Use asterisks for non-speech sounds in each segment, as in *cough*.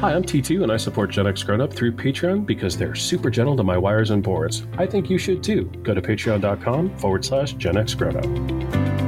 Hi, I'm T2 and I support Gen X Grown Up through Patreon because they're super gentle to my wires and boards. I think you should too. Go to patreon.com forward slash Gen X Grown Up.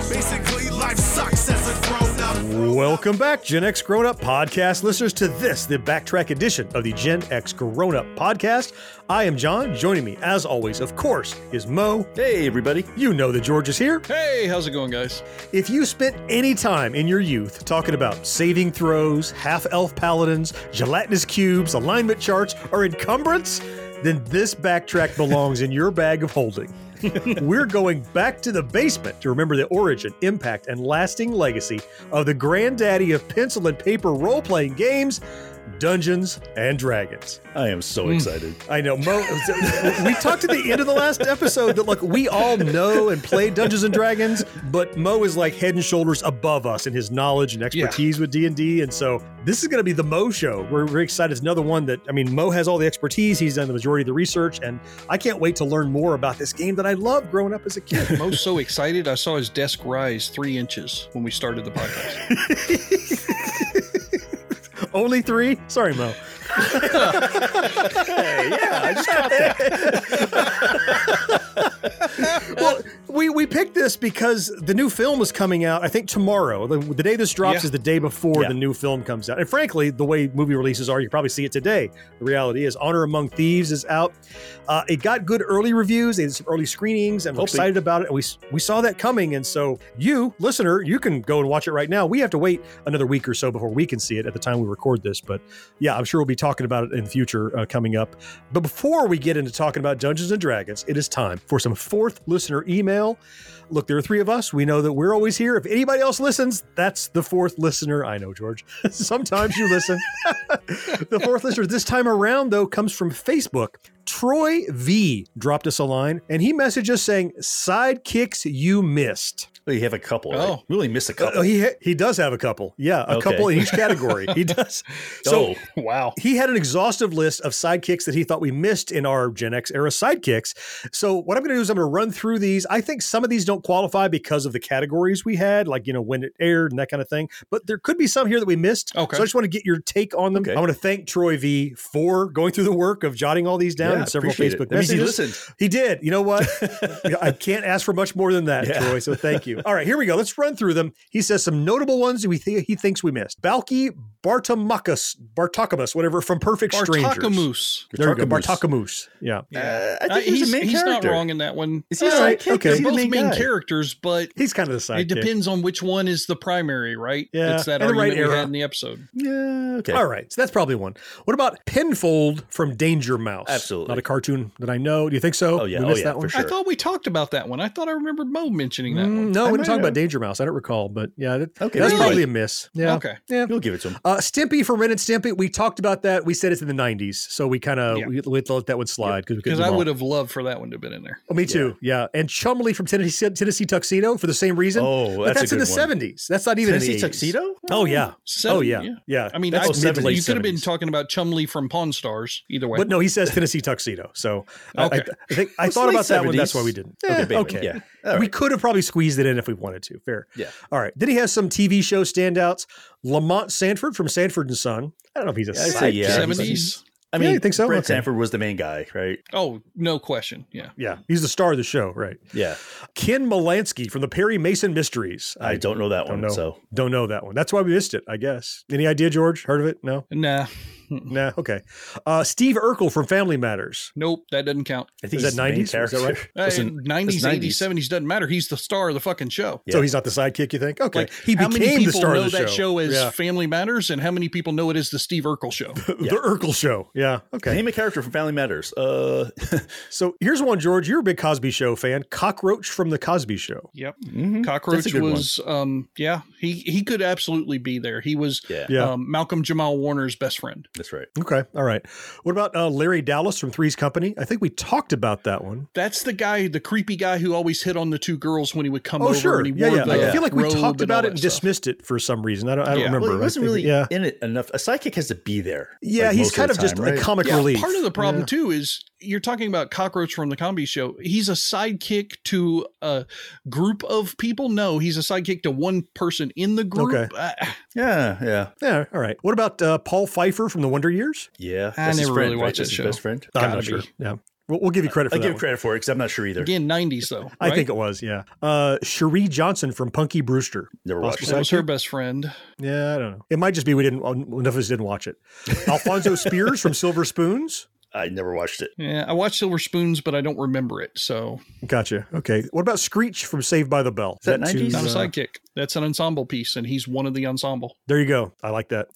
Welcome back, Gen X Grown Up podcast listeners, to this, the backtrack edition of the Gen X Grown Up podcast. I am John. Joining me, as always, of course, is Mo. Hey, everybody. You know that George is here. Hey, how's it going, guys? If you spent any time in your youth talking about saving throws, half elf paladins, gelatinous cubes, alignment charts, or encumbrance, then this backtrack belongs in your bag of holding. *laughs* We're going back to the basement to remember the origin, impact, and lasting legacy of the granddaddy of pencil and paper role playing games, Dungeons and Dragons. I am so mm. excited. I know. Mo, *laughs* we talked at the end of the last episode that like we all know and play Dungeons and Dragons, but Mo is like head and shoulders above us in his knowledge and expertise with D and D, and so this is going to be the Mo show. We're very excited. It's another one that I mean, Mo has all the expertise. He's done the majority of the research, and I can't wait to learn more about this game that I loved growing up as a kid. *laughs* Mo's so excited. I saw his desk rise three inches when we started the podcast. *laughs* Only three? Sorry, Mo. *laughs* Hey, yeah, I just got that. *laughs* *laughs* well, we we picked this because the new film is coming out. I think tomorrow. The, the day this drops Yeah. is the day before Yeah. the new film comes out. And frankly, the way movie releases are, you probably see it today. The reality is, Honor Among Thieves is out. Uh, it got good early reviews. It had some early screenings, and we're Hoping. excited about it. And we we saw that coming, and so you, listener, you can go and watch it right now. We have to wait another week or so before we can see it at the time we record this. But yeah, I'm sure we'll be talking about it in the future uh, coming up. But before we get into talking about Dungeons and Dragons, it is time for some fourth listener email. Look, there are three of us. We know that we're always here. If anybody else listens, that's the fourth listener. I know, George. *laughs* Sometimes you listen. *laughs* the fourth listener this time around, though, comes from Facebook. Troy V dropped us a line and he messaged us saying, Sidekicks you missed. Oh, you have a couple. Oh. right? really miss a uh, couple. Oh, he, he does have a couple. Yeah, a Okay. couple in each category. He *laughs* does. So oh, wow. he had an exhaustive list of sidekicks that he thought we missed in our Gen X era sidekicks. So what I'm going to do is I'm going to run through these. I think some of these don't qualify because of the categories we had, like you know when it aired and that kind of thing. But there could be some here that we missed. Okay. So I just want to get your take on them. Okay. I want to thank Troy V for going through the work of jotting all these down Yeah, in several appreciate it. Facebook means he messages. listened. He did. You know what? *laughs* I can't ask for much more than that, Yeah. Troy. So thank you. All right, here we go. Let's run through them. He says some notable ones we th- he thinks we missed. Balki Bartamakas, Bartakamus, whatever, from Perfect Strangers. Bartakamoose. There you go, Bartakamus. Bartakamus. Yeah. Uh, I Uh, he's, he's the main he's not wrong in that one. Is he a Uh, sidekick? okay. They're Is the both main main guy? characters, but He's kind of the sidekick. it depends on which one is the primary, right? Yeah, It's that and the right argument we era. had in the episode. Yeah, okay. All right, so that's probably one. What about Penfold from Danger Mouse? Absolutely. Not a cartoon that I know. Do you think so? Oh, yeah. We Oh, missed yeah, that one? for sure. I thought we talked about that one. I thought I remembered Mo mentioning that Mm, one. no, I we didn't talk about. Danger Mouse. I don't recall, but yeah, that, Okay, that's really? probably a miss. Yeah. Okay. Yeah. You'll give it to him. Uh, Stimpy from Ren and Stimpy, we talked about that. We said it's in the 90s, so we kind of Yeah. we, we let that one slide because Because I would have loved for that one to have been in there. Oh, me too. Yeah. and Chumley from Tennessee, Tennessee Tuxedo for the same reason. Oh, but that's a that's in the one. 70s. That's not even Tennessee in tuxedo? Oh yeah. Seven- oh yeah. Yeah. I mean, That's I, mid to late you could have been talking about Chumley from Pawn Stars. Either way. But no, he says *laughs* Tennessee Tuxedo. So I- Okay. I, I think I thought late about that one. That's why we didn't. Okay, Yeah, big one. okay. Yeah. All We could have probably squeezed it in if we wanted to. Fair. Yeah. All right. Then he has some TV show standouts. Lamont Sanford from Sanford and Son. I don't know if he's a I'd say sidekick. yeah. Seventies. I Yeah, mean, you think so? Fred Okay. Sanford was the main guy, right? Oh, no question. Yeah. Yeah, he's the star of the show, right? Yeah. Ken Malansky from the Perry Mason Mysteries. I don't know that don't one. know. So Don't know that one. That's why we missed it, I guess. Any idea, George? Heard of it? No. Nah. *laughs* nah, okay. Uh, Steve Urkel from Family Matters. Nope, that doesn't count. I think Is he's that 90s? Is that character. right? Uh, Listen, 90s, 80s, 70s doesn't matter. He's the star of the fucking show. So he's not the sidekick, you think? Okay. Like, he how became many the people star know of the that show. show as yeah. Family Matters, and how many people know it as the Steve Urkel show? *laughs* the Urkel show. Yeah. Okay. Name a character from Family Matters. Uh, *laughs* So here's one, George. You're a big Cosby Show fan. Cockroach from the Cosby Show. Yep. mhm. Cockroach That's a good one. was, um, yeah, he he could absolutely be there. He was Yeah, Yeah. um, Malcolm Jamal Warner's best friend. That's right. Okay. All right. What about uh, Larry Dallas from Three's Company? I think we talked about that one. That's the guy, the creepy guy who always hit on the two girls when he would come Oh, over sure. and he Yeah, yeah. the I feel like we talked about it and stuff. dismissed it for some reason. I don't, I don't Yeah. remember. Well, he wasn't think- really Yeah. in it enough. A sidekick has to be there. Yeah. like, he's kind of of the just time, a comic Yeah, relief. part of the problem Yeah. too is you're talking about cockroach from the comedy show. He's a sidekick to a group of people. No, he's a sidekick to one person in the group. Okay. Uh, Yeah, yeah, Yeah. All right. What about uh, Paul Pfeiffer from the Wonder Years? yeah. I That's never really watched That's that his show. best friend. I'm Gotta not sure. Yeah. We'll, we'll give you credit for I that. give one. credit for it because I'm not sure either. again, '90s though. I think it was. Yeah. Uh, Cherie Johnson from Punky Brewster. Never watched that it. was her best friend. Yeah, I don't know. It might just be we didn't. Enough of us didn't watch it. *laughs* Alfonso Spears from Silver Spoons. I never watched it. Yeah, I watched Silver Spoons, but I don't remember it. So Gotcha. Okay. What about Screech from Saved by the Bell? Is that too, 90s? not a uh, sidekick. That's an ensemble piece, and he's one of the ensemble. There you go. I like that.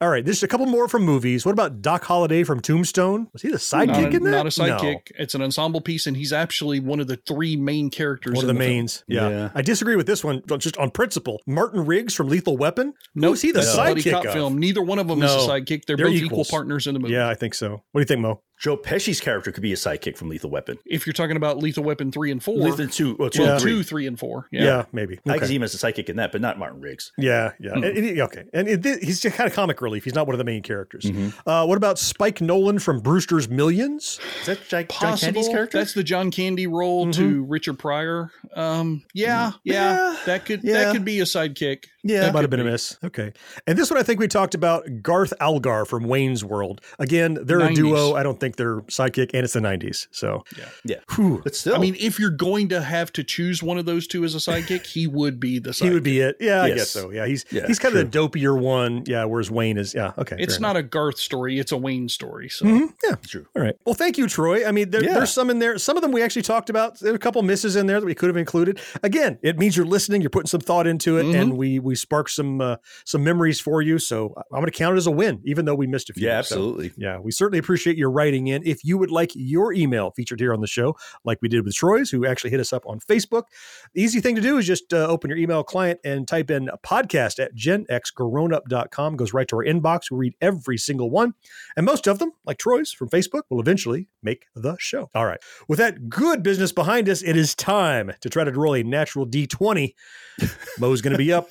All right. This is a couple more from movies. What about Doc Holliday from Tombstone? Was he the sidekick Not a, in that? not a No. sidekick. It's an ensemble piece, and he's actually one of the three main characters. One of in the mains. Yeah. Yeah. I disagree with this one just on principle. Martin Riggs from Lethal Weapon. No, Who's he the that's a sidekick cop of? film. Neither one of them is a sidekick. They're, they're both equals. equal partners in the movie. Yeah, I think so. What do you think, Mo? Joe Pesci's character could be a sidekick from Lethal Weapon. If you're talking about Lethal Weapon three and four, Lethal two, well, two, Yeah. and three. two, three, and four. Yeah, Yeah. maybe. I Okay. can see him as a sidekick in that, but not Martin Riggs. Yeah, yeah. Hmm. And- and- okay. And it, he's just kind of comic relief. He's not one of the main characters. Mm-hmm. Uh, what about Spike Nolan from Brewster's Millions? Is that John, John Possible. Candy's character? That's the John Candy role to Richard Pryor. Um, yeah, yeah, Yeah. that could Yeah. that could be a sidekick. Yeah. That might have could been a miss. Okay. And this one I think we talked about Garth Algar from Wayne's World. Again, they're a duo. I don't think they're sidekick, and it's the 90s. So, Yeah. Whew. But still, I mean, if you're going to have to choose one of those two as a sidekick, he would be the sidekick. he would be it. Yeah, I guess so. Yeah, he's Yeah, he's kind of the dopier one. Yeah, whereas Wayne is. Yeah, okay. It's fair not a Garth story; it's a Wayne story. So enough. Mhm, Yeah, true. All right. Well, thank you, Troy. I mean, there, Yeah. there's some in there. Some of them we actually talked about. There are a couple misses in there that we could have included. Again, it means you're listening. You're putting some thought into it, Mhm. and we we sparked some uh, some memories for you. So I'm going to count it as a win, even though we missed a few. Yeah, So, absolutely. yeah, we certainly appreciate your writing in. If you would like your email featured here on the show, like we did with Troy's, who actually hit us up on Facebook, the easy thing to do is just uh, open your email client and type in podcast at genxgrownup.com. Goes right to our inbox. We read every single one. And most of them, like Troy's from Facebook, will eventually make the show. All right. With that good business behind us, it is time to try to roll a natural D20. *laughs* Mo's going to be up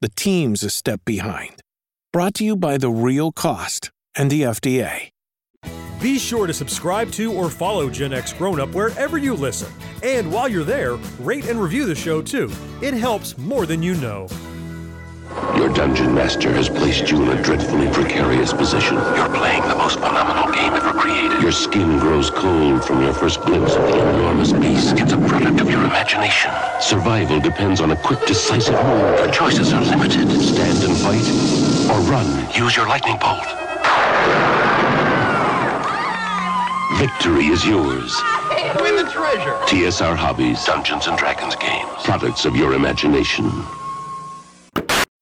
the team's a step behind. Brought to you by The Real Cost and the FDA. Be sure to subscribe to or follow Gen X Grown Up wherever you listen. And while you're there, rate and review the show too. It helps more than you know. Your dungeon master has placed you in a dreadfully precarious position. You're playing the most phenomenal game ever created. Your skin grows cold from your first glimpse of the enormous beast. It's a product of your imagination. Survival depends on a quick, decisive move. Your choices are limited. Stand and fight, or run. Use your lightning bolt. Victory is yours. Win the treasure. TSR Hobbies, Dungeons and Dragons games. Products of your imagination.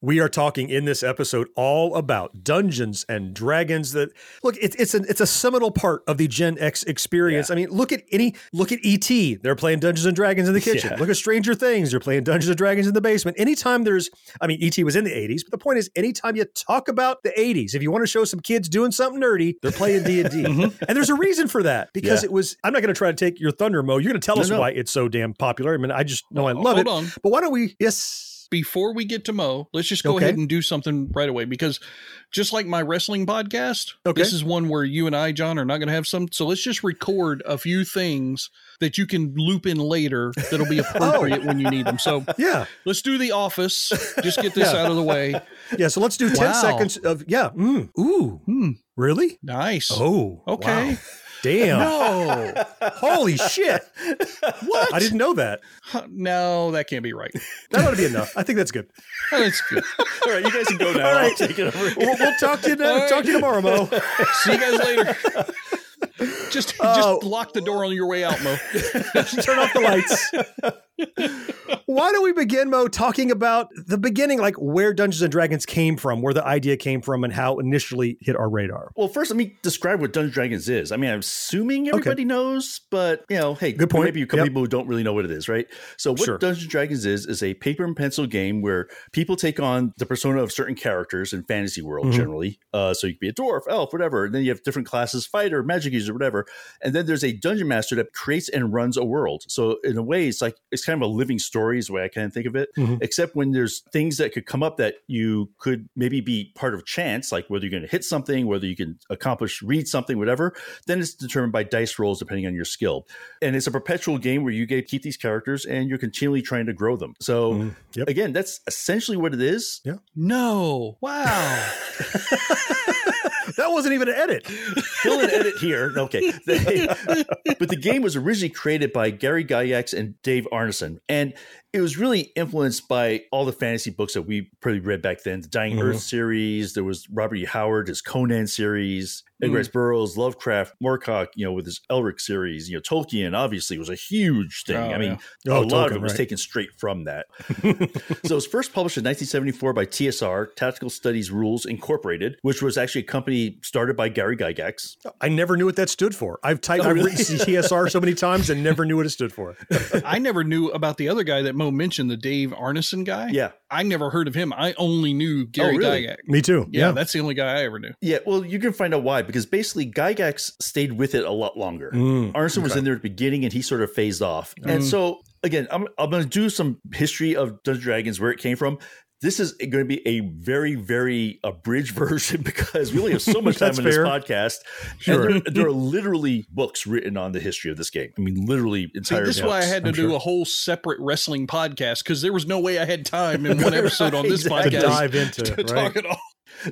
We are talking in this episode all about Dungeons and Dragons. That look, it's it's an it's a seminal part of the Gen X experience. I mean, look at any look at ET. They're playing Dungeons and Dragons in the kitchen. Yeah. Look at Stranger Things. They're playing Dungeons and Dragons in the basement. Anytime there's, I mean, ET was in the '80s, but the point is, anytime you talk about the '80s, if you want to show some kids doing something nerdy, they're playing D and D, *laughs* mm-hmm. and there's a reason for that because Yeah. it was. I'm not going to try to take your thunder, Mo. You're going to tell No, us no. why it's so damn popular. I mean, I just know uh, I Oh, love hold it. on. But why don't we? Yes. Before we get to Mo, let's just go Okay. ahead and do something right away because just like my wrestling podcast, Okay. this is one where you and I, John, are not going to have some. So let's just record a few things that you can loop in later that'll be *laughs* appropriate when you need them. So *laughs* Yeah. let's do the office. Just get this Yeah. out of the way. *laughs* Yeah. So let's do 10 Wow. seconds of, yeah. Mm, ooh. Hmm. Really? Nice. Oh. Okay. wow. Damn. No. Holy shit. what? I didn't know that. *laughs* No, that can't be right. That ought to be enough. I think that's good. That's good. *laughs* All right, you guys can go now. All right. I'll take it over. We'll, we'll talk to you now. All Talk to you tomorrow, Mo. *laughs* See you guys later. Just Oh. just lock the door on your way out, Mo. Turn off the lights. Why don't we begin, Mo, talking about the beginning, like where Dungeons and Dragons came from, where the idea came from, and how it initially hit our radar? Well, first, let me describe what Dungeons and Dragons is. I mean, I'm assuming everybody knows, but you know, hey, Good point. Maybe couple Yep. people who don't really know what it is, right? So, what Sure. Dungeons and Dragons is is a paper and pencil game where people take on the persona of certain characters in fantasy world, Mhm. generally. Uh, so you could be a dwarf, elf, whatever. And then you have different classes: fighter, magic user, whatever. And then there's a dungeon master that creates and runs a world. So, in a way, it's like it's kind of a living story, is the way I kind of think of it. Mhm. Except when there's things that could come up that you could maybe be part of chance, like whether you're going to hit something, whether you can accomplish, read something, whatever. Then it's determined by dice rolls depending on your skill. And it's a perpetual game where you get keep these characters and you're continually trying to grow them. So Mhm. Yep. again, that's essentially what it is. No. Wow. *laughs* That wasn't even an edit. Fill and edit here. Okay. *laughs* *laughs* But the game was originally created by Gary Gygax and Dave Arneson. And it was really influenced by all the fantasy books that we probably read back then. The Dying Mhm. Earth series. There was Robert E. Howard, his Conan series. Edgar Mm. Rice Burroughs, Lovecraft, Moorcock, you know, with his Elric series. You know, Tolkien obviously was a huge thing. Oh, I mean, yeah. a Oh, lot of it was right. taken straight from that. *laughs* so it was first published in 1974 by TSR, Tactical Studies Rules Incorporated, which was actually a company started by Gary Gygax. I never knew what that stood for. I've typed, Oh, I've really? written TSR so many times and never knew what it stood for. *laughs* I never knew about the other guy that Mo mentioned, the Dave Arneson guy. Yeah. I never heard of him. I only knew Gary Oh, really? Gygax. Me too. Yeah, Yeah. that's the only guy I ever knew. Yeah, well, you can find out why because basically Gygax stayed with it a lot longer. Mm, Arneson was in there at the beginning and he sort of phased off. And so, again, I'm, I'm going to do some history of Dungeons Dragons, where it came from. This is going to be a very, very abridged *laughs* version because we only have so much time in on this fair. podcast. Sure. And there, there are literally books written on the history of this game. I mean, literally See, entire this is why I had to I'm do sure. a whole separate wrestling podcast because there was no way I had time in *laughs* one episode on this Exactly. to podcast dive into, to right? talk at all.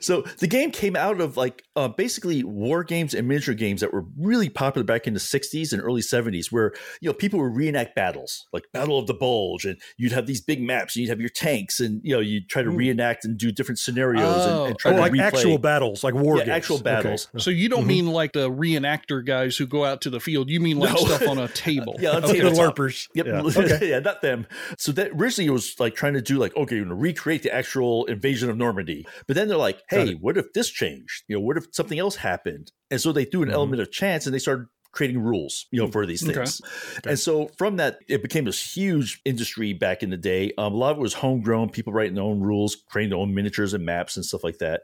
So the game came out of like uh, basically war games and miniature games that were really popular back in the 60s and early 70s, where you know people would reenact battles, like Battle of the Bulge, and you'd have these big maps, and you'd have your tanks, and you know you'd try to reenact and do different scenarios Oh. and, and try Oh, to like replay. actual battles, like war Yeah, games. actual Okay. battles. So you don't Mhm. mean like the reenactor guys who go out to the field. You mean like No. stuff on a *laughs* table. Yeah, on Okay, the. LARPers. Yep. Yeah. *laughs* Yeah. Not them. So that originally it was like trying to do like, okay, we're going to recreate the actual invasion of Normandy. But then they're like, Got hey, what if this changed? You know, what if something else happened? And so they threw an Mhm. element of chance and they started creating rules, you know, for these Okay. things. Okay. And so from that, it became this huge industry back in the day. Um, a lot of it was homegrown, people writing their own rules, creating their own miniatures and maps and stuff like that.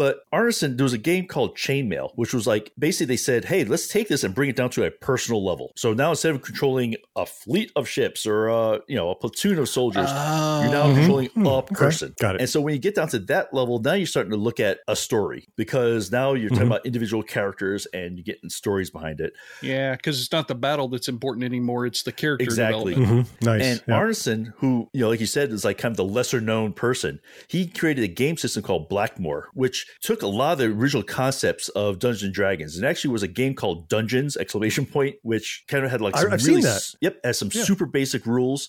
But Arneson, there was a game called Chainmail, which was like basically they said, hey, let's take this and bring it down to a personal level. So now instead of controlling a fleet of ships or uh, you know a platoon of soldiers, you're now Oh. controlling Hmm, a okay. person. Got it. And so when you get down to that level, now you're starting to look at a story because now you're talking Mhm. about individual characters and you're getting stories behind it. Yeah, because it's not the battle that's important anymore. It's the character Exactly. development. Mhm. Nice. And yeah. Arneson, who, you know, like you said, is like kind of the lesser known person, he created a game system called Blackmoor, which took a lot of the original concepts of Dungeons and Dragons. And actually was a game called Dungeons, exclamation point, which kind of had like I- some seen really, that. yep, has some Yeah. super basic rules.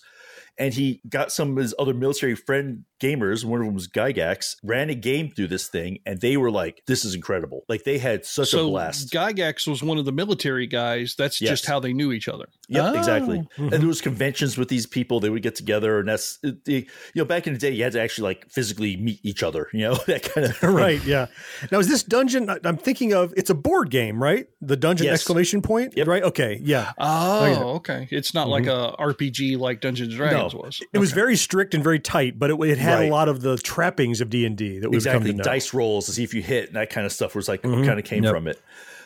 And he got some of his other military friend gamers, one of them was Gygax, ran a game through this thing, and they were like, this is incredible. Like they had such a blast. Gygax was one of the military guys. That's Yes. just how they knew each other. Yeah, Oh. exactly. And there was conventions with these people. They would get together, and that's it- the you know back in the day, you had to actually like physically meet each other. You know *laughs* that kind of *laughs* right. Yeah. Now is this dungeon? I- I'm thinking of. It's a board game, right? The dungeon Yes. exclamation point. Yep. Right. Okay. Yeah. Oh, okay. It's not like mm-hmm. a RPG like Dungeons and Dragons No. was. It was very strict and very tight, but it, it had Right. a lot of the trappings of D and D that we've exactly come to know. dice rolls to see if you hit and that kind of stuff was like Mhm. kind of came Yep. from it.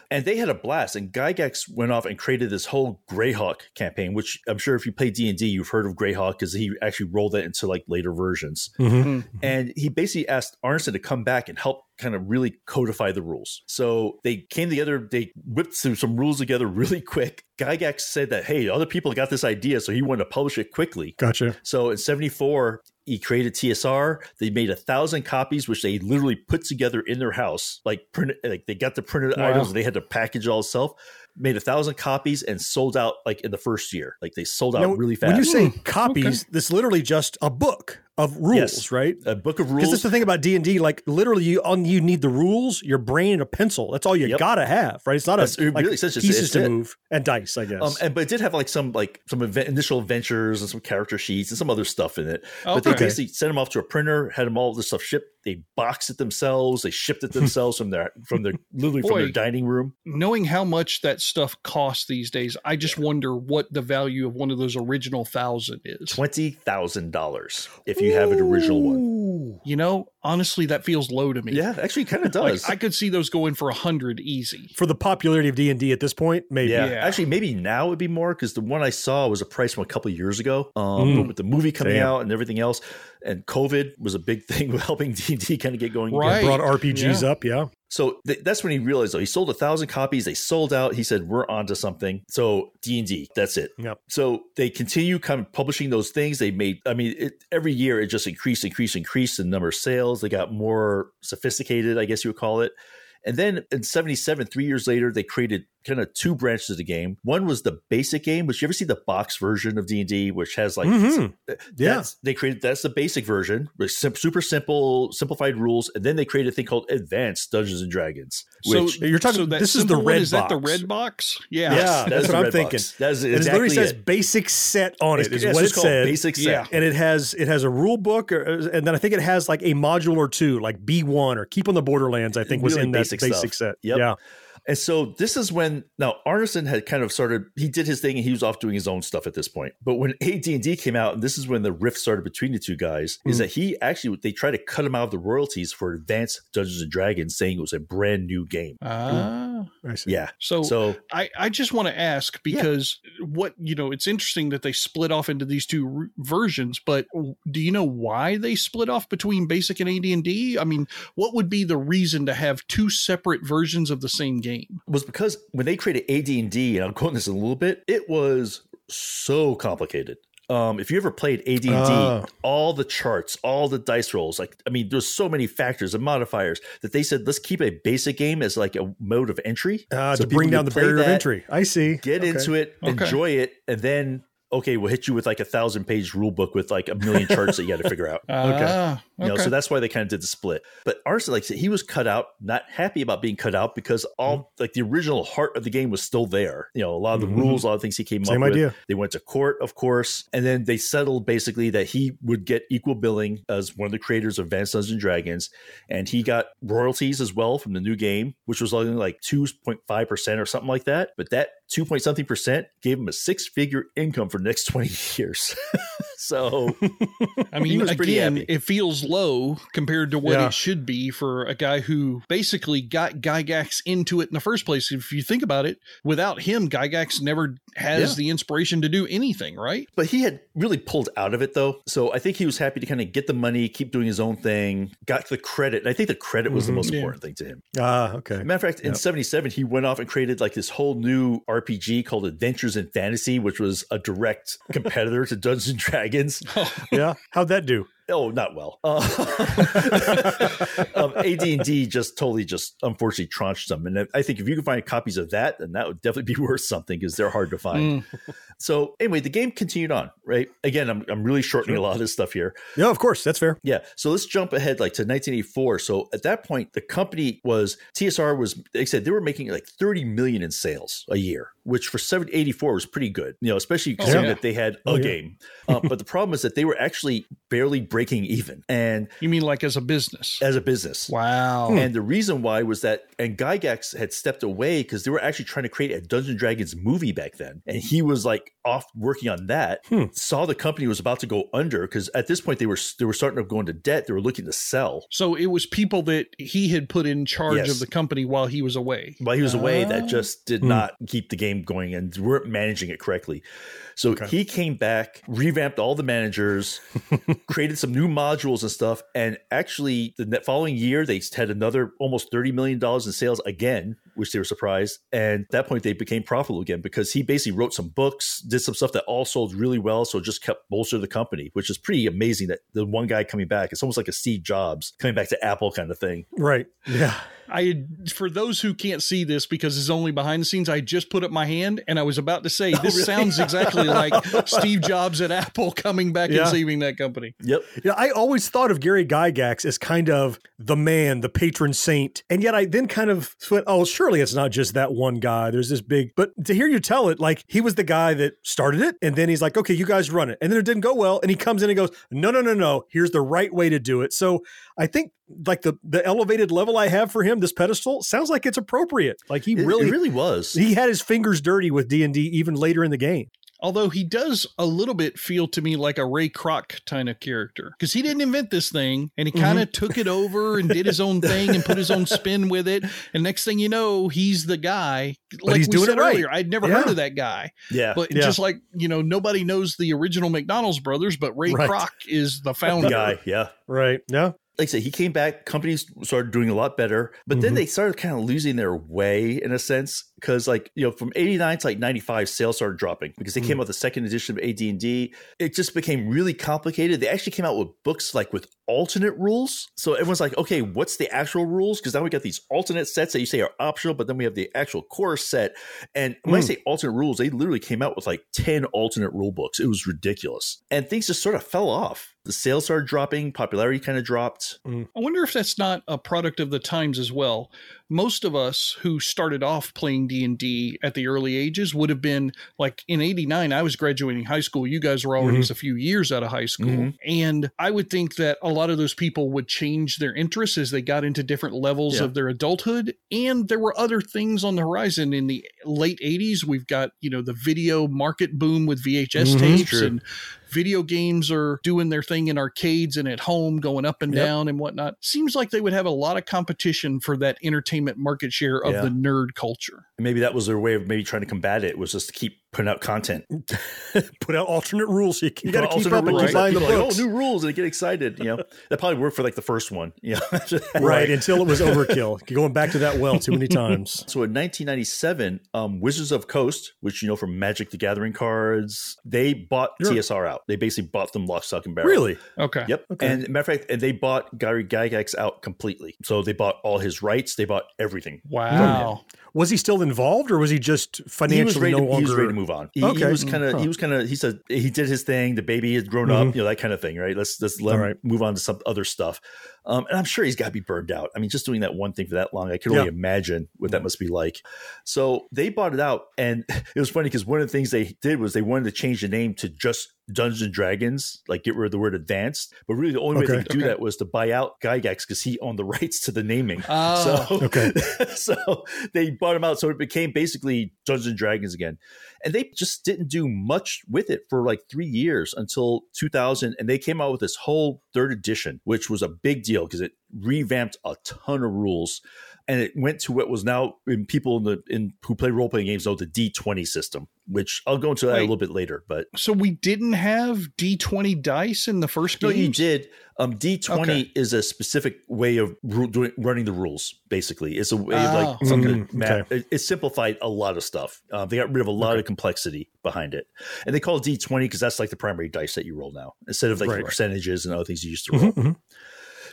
and they had a blast. And Gygax went off and created this whole Greyhawk campaign, which I'm sure if you play D and D, you've heard of Greyhawk because he actually rolled that into like later versions. Mm-hmm. And he basically asked Arneson to come back and help kind of really codify the rules. So they came together, they whipped some, some rules together *laughs* really quick. Gygax said that, hey, other people got this idea, so he wanted to publish it quickly. Gotcha. So in 74, he created TSR. They made a thousand copies, which they literally put together in their house. Like print, like they got the printed Wow. items. They had to package all itself. Made a thousand copies and sold out like in the first year. Like they sold out Now, really fast. When you say hmm, copies, this literally just a book of rules, Yes. right? a book of rules. Because rules, that's the thing about D and D. Like literally, you on you need the rules, your brain, and a pencil. That's all you Yep. gotta have, right? It's not That's- a it like, really is just- pieces it's to it. move and dice, I guess. Um, and but it did have like some like some event, initial adventures and some character sheets and some other stuff in it. But they basically sent them off to a printer, had them all this stuff shipped. They boxed it themselves. They shipped it *laughs* themselves from their from their literally from their dining room. Knowing how much that stuff costs these days, I just wonder what the value of one of those original thousand is. Twenty thousand dollars if you have an original one. You know, honestly, that feels low to me. Yeah, actually, kind of Like, does. I could see those going for a hundred easy. For the popularity of D and D at this point, maybe. yeah. Yeah. actually, maybe now it'd be more because the one I saw was a price from a couple of years ago. Um, Mm. with the movie coming Damn. out and everything else, and COVID was a big *laughs* thing with helping D and D kind of get going. again. Right. Brought RPGs Yeah. up, yeah. So th- that's when he realized though he sold a thousand copies. They sold out. He said we're onto something. So D and D, that's it. Yep. So they continue kind of publishing those things. They made. I mean, it, every year it just increased, increased, increased in number of sales. They got more sophisticated, I guess you would call it. And then in 77, three years later, they created kind of two branches of the game. One was the basic game, which you ever see the box version of D&D, which has like, Mhm. Yeah. they created, that's the basic version with super simple, simplified rules. And then they created a thing called Advanced Dungeons and Dragons, which so You're talking- so that this is the simple one, red Is that the box. red box? Yeah. Yeah, that's that is what the I'm thinking. box. That is And it literally says it. basic set on it. It's- Is it's what it just called basic set. Yeah. and it has it has a rule book, or, and then I think it has like a module or two, like B one or Keep on the Borderlands. I think was Really in that basic basic, stuff. set. Yep. Yeah, And so this is when now Arneson had kind of started. He did his thing and he was off doing his own stuff at this point. But when AD and D came out, and this is when the rift started between the two guys, Hmm. is that he actually they tried to cut him out of the royalties for Advanced Dungeons and Dragons, saying it was a brand new game. Ah. I see. Yeah. So, So I, I just want to ask because what you know it's interesting that they split off into these two r- versions but do you know why they split off between basic and AD&D I mean what would be the reason to have two separate versions of the same game was because when they created AD and D, and I'm quoting this in a little bit, it was so complicated. Um, if you ever played AD and Ah. D, all the charts, all the dice rolls, like I mean, there's so many factors and modifiers that they said let's keep a basic game as like a mode of entry Uh, So to bring down the could play barrier of entry. I see. Get Okay. into it, Okay. enjoy it, and then okay, we'll hit you with like a thousand page rule book with like a million charts that you got to figure out. *laughs* Ah, You know, okay. so that's why they kind of did the split. But Arneson, like I said, he was cut out, not happy about being cut out because all Mm-hmm. like the original heart of the game was still there. You know, a lot of the Mhm. rules, a lot of things he came Same up idea. with. They went to court, of course, and then they settled basically that he would get equal billing as one of the creators of Advanced Dungeons and Dragons, and he got royalties as well from the new game, which was only like two point five percent or something like that. But that two point something percent gave him a six figure income for the next twenty *laughs* years. *laughs* so *laughs* I mean, again, happy. it feels low compared to what Yeah. it should be for a guy who basically got Gygax into it in the first place. If you think about it, without him, Gygax never has Yeah. the inspiration to do anything, right? But he had really pulled out of it though. So I think he was happy to kind of get the money, keep doing his own thing, got the credit. And I think the credit was the Mhm. most Yeah. important thing to him. Ah, okay. Matter of fact, in 77, he went off and created like this whole new RPG called Adventures in Fantasy, which was a direct competitor to Dungeons and Dragons. *laughs* yeah. How'd that do? Oh, not well. Uh, *laughs* um, AD&D just totally just unfortunately traunched them. And I think if you can find copies of that, then that would definitely be *laughs* worth something because they're hard to find. Mm. So anyway, the game continued on, right? Again, I'm, I'm really shortening a lot of this stuff here. Yeah, of course. That's fair. Yeah. So let's jump ahead like to 1984. So at that point, the company was TSR was they said they were making like 30 million in sales a year. which for 784 was pretty good, you know, especially considering yeah. that they had a Oh, yeah. game. Uh, but the problem is that they were actually barely breaking even and You mean like as a business? as a business. Wow. And the reason why was that, and Gygax had stepped away because they were actually trying to create a Dungeons Dragons movie back then. And he was like off working on that, Hmm. saw the company was about to go under because at this point they were they were starting to go into debt. They were looking to sell. So it was people that he had put in charge Yes. of the company while he was away. while he was away Ah. that just did Hmm. not keep the game going and weren't managing it correctly. So he came back, revamped all the managers, *laughs* created some new modules and stuff. And actually, the following year, they had another almost $30 million in sales again, which they were surprised. And at that point, they became profitable again because he basically wrote some books, did some stuff that all sold really well. So it just kept bolster the company, which is pretty amazing that the one guy coming back, it's almost like a Steve Jobs coming back to Apple kind of thing. Right. Yeah. I for those who can't see this because it's only behind the scenes, I just put up my hand and I was about to say *laughs* oh, this sounds exactly *laughs* like Steve Jobs at Apple coming back Yeah. and saving that company. Yep. Yeah, I always thought of Gary Gygax as kind of the man, the patron saint. And yet I then kind of went, oh, surely it's not just that one guy. There's this big, but to hear you tell it, like he was the guy that started it. And then he's like, okay, you guys run it. And then it didn't go well. And he comes in and goes, no, no, no, no. Here's the right way to do it. So I think like the, the elevated level I have for him, this pedestal sounds like it's appropriate. Like he It- it really, really was. he had his fingers dirty with D&D even later in the game. Although he does a little bit feel to me like a Ray Kroc kind of character because he didn't invent this thing and he mm-hmm. kind of took it over and did his own *laughs* thing and put his own spin with it. And next thing you know, he's the guy. Like he's we doing said it right. earlier, I'd never heard of that guy. Yeah. But Yeah. just like, you know, nobody knows the original McDonald's brothers, but Ray Right. Kroc is the founder. the guy. Yeah. Right. Yeah. Like I said, he came back. Companies started doing a lot better, but then Mhm. they started kind of losing their way in a sense because, like you know, from '89 to like '95, sales started dropping because they came out with the second edition of AD and D. It just became really complicated. They actually came out with books like with alternate rules, so everyone's like, okay, what's the actual rules? Because now we got these alternate sets that you say are optional, but then we have the actual core set. And when I say alternate rules, they literally came out with like ten alternate rule books. It was ridiculous, and things just sort of fell off. The sales started dropping, popularity kind of dropped. Mm. I wonder if that's not a product of the times as well. Most of us who started off playing D&D at the early ages would have been like in 89 I was graduating high school, you guys were already a few years out of high school. Mhm. And I would think that a lot of those people would change their interests as they got into different levels Yeah. of their adulthood and there were other things on the horizon in the late 80s. We've got, you know, the video market boom with VHS Mhm. tapes True. and video games are doing their thing in arcades and at home going up and Yep. down and whatnot seems like they would have a lot of competition for that entertainment market share of Yeah. the nerd culture And maybe that was their way of maybe trying to combat it was just to keep putting out content. *laughs* Put out alternate rules. So you, you got to keep Alternate up and rules keep that buying the people books. Like, oh, new rules, and they get excited. You know, *laughs* that probably worked for like the first one. You know, *laughs* right. Until it was overkill. Going back to that well too many times. So in 1997, um, Wizards of Coast, which you know from Magic the Gathering cards, they bought Sure. TSR out. They basically bought them lock, stock, and barrel. Really? okay Yep. Okay. And matter of fact, and they bought Gary Gygax out completely. So they bought all his rights. They bought everything. wow Was he still involved, or was he just financially he was ready. no to, longer? He was ready to move on. He, he was kind of. Huh. He was kind of. He said he did his thing. The baby had grown up. Mm-hmm. You know that kind of thing, right? Let's let's let him right. move on to some other stuff. Um, and I'm sure he's got to be burned out. I mean, just doing that one thing for that long, I can only Yeah. imagine what that must be like. So they bought it out, and *laughs* it was funny because one of the things they did was they wanted to change the name to just Dungeons and Dragons, like get rid of the word advanced. But really, the only way Okay. they could do that was to buy out Gygax because he owned the *laughs* rights to the naming. Oh. so *laughs* Okay. so they bought him out. So it became basically Dungeons and Dragons again. And they just didn't do much with it for like three years until 2000. And they came out with this whole third edition, which was a big deal because it revamped a ton of rules. And it went to what was now in people in the in who play role playing games know the D20 system, which I'll go into that a little bit later. But so we didn't have d20 dice in the first no, game you did. Um, D20 Okay. is a specific way of ru- doing, running the rules. Basically, it's a way of Oh. like something Mm, that. It, it simplified a lot of stuff. Uh, they got rid of a lot of complexity behind it, and they call it D20 because that's like the primary dice that you roll now instead of like Right. percentages and other things you used to roll. Mhm, mhm.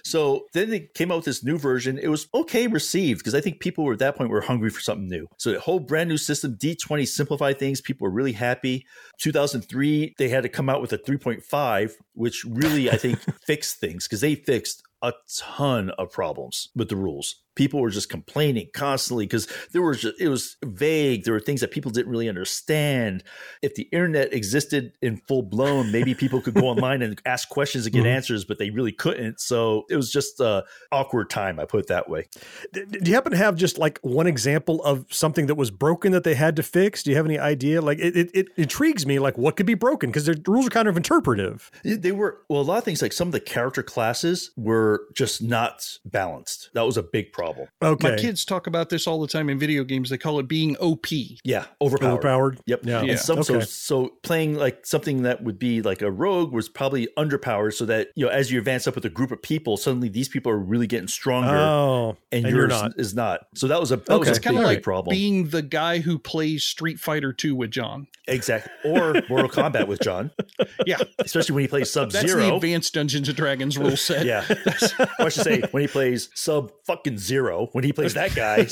So then they came out with this new version. It was okay received because I think people were at that point were hungry for something new. So the whole brand new system, D20 simplified things. People were really happy. 2003, they had to come out with a 3.5, which really I think *laughs* fixed things because they fixed a ton of problems with the rules. People were just complaining constantly because there was just, it was vague. There were things that people didn't really understand. If the internet existed in full blown, maybe people could go *laughs* *laughs* online and ask questions and get Mhm. answers, but they really couldn't. So it was just a awkward time. I put it that way. Do you happen to have just like one example of something that was broken that they had to fix? Do you have any idea? Like it, it, it intrigues me. Like what could be broken because the rules are kind of interpretive. They were well, a lot of things like some of the character classes were just not balanced. That was a big problem. Okay, My kids talk about this all the time in video games. They call it being OP. Yeah, overpowered. overpowered. Yep. Yeah. And Yeah. some so Okay. so playing like something that would be like a rogue was probably underpowered, so that you know as you advance up with a group of people, suddenly these people are really getting stronger, Oh, and, and yours you're not. is not. So that was a that Okay. was a kind big, of like problem. being the guy who plays Street Fighter 2 with John. exactly. Or Mortal Kombat with John, *laughs* Yeah, especially when he plays Sub Zero. that's the Zero. advanced Dungeons and Dragons rule set. Yeah, *laughs* or I should say when he plays Sub fucking Zero. When he plays that guy,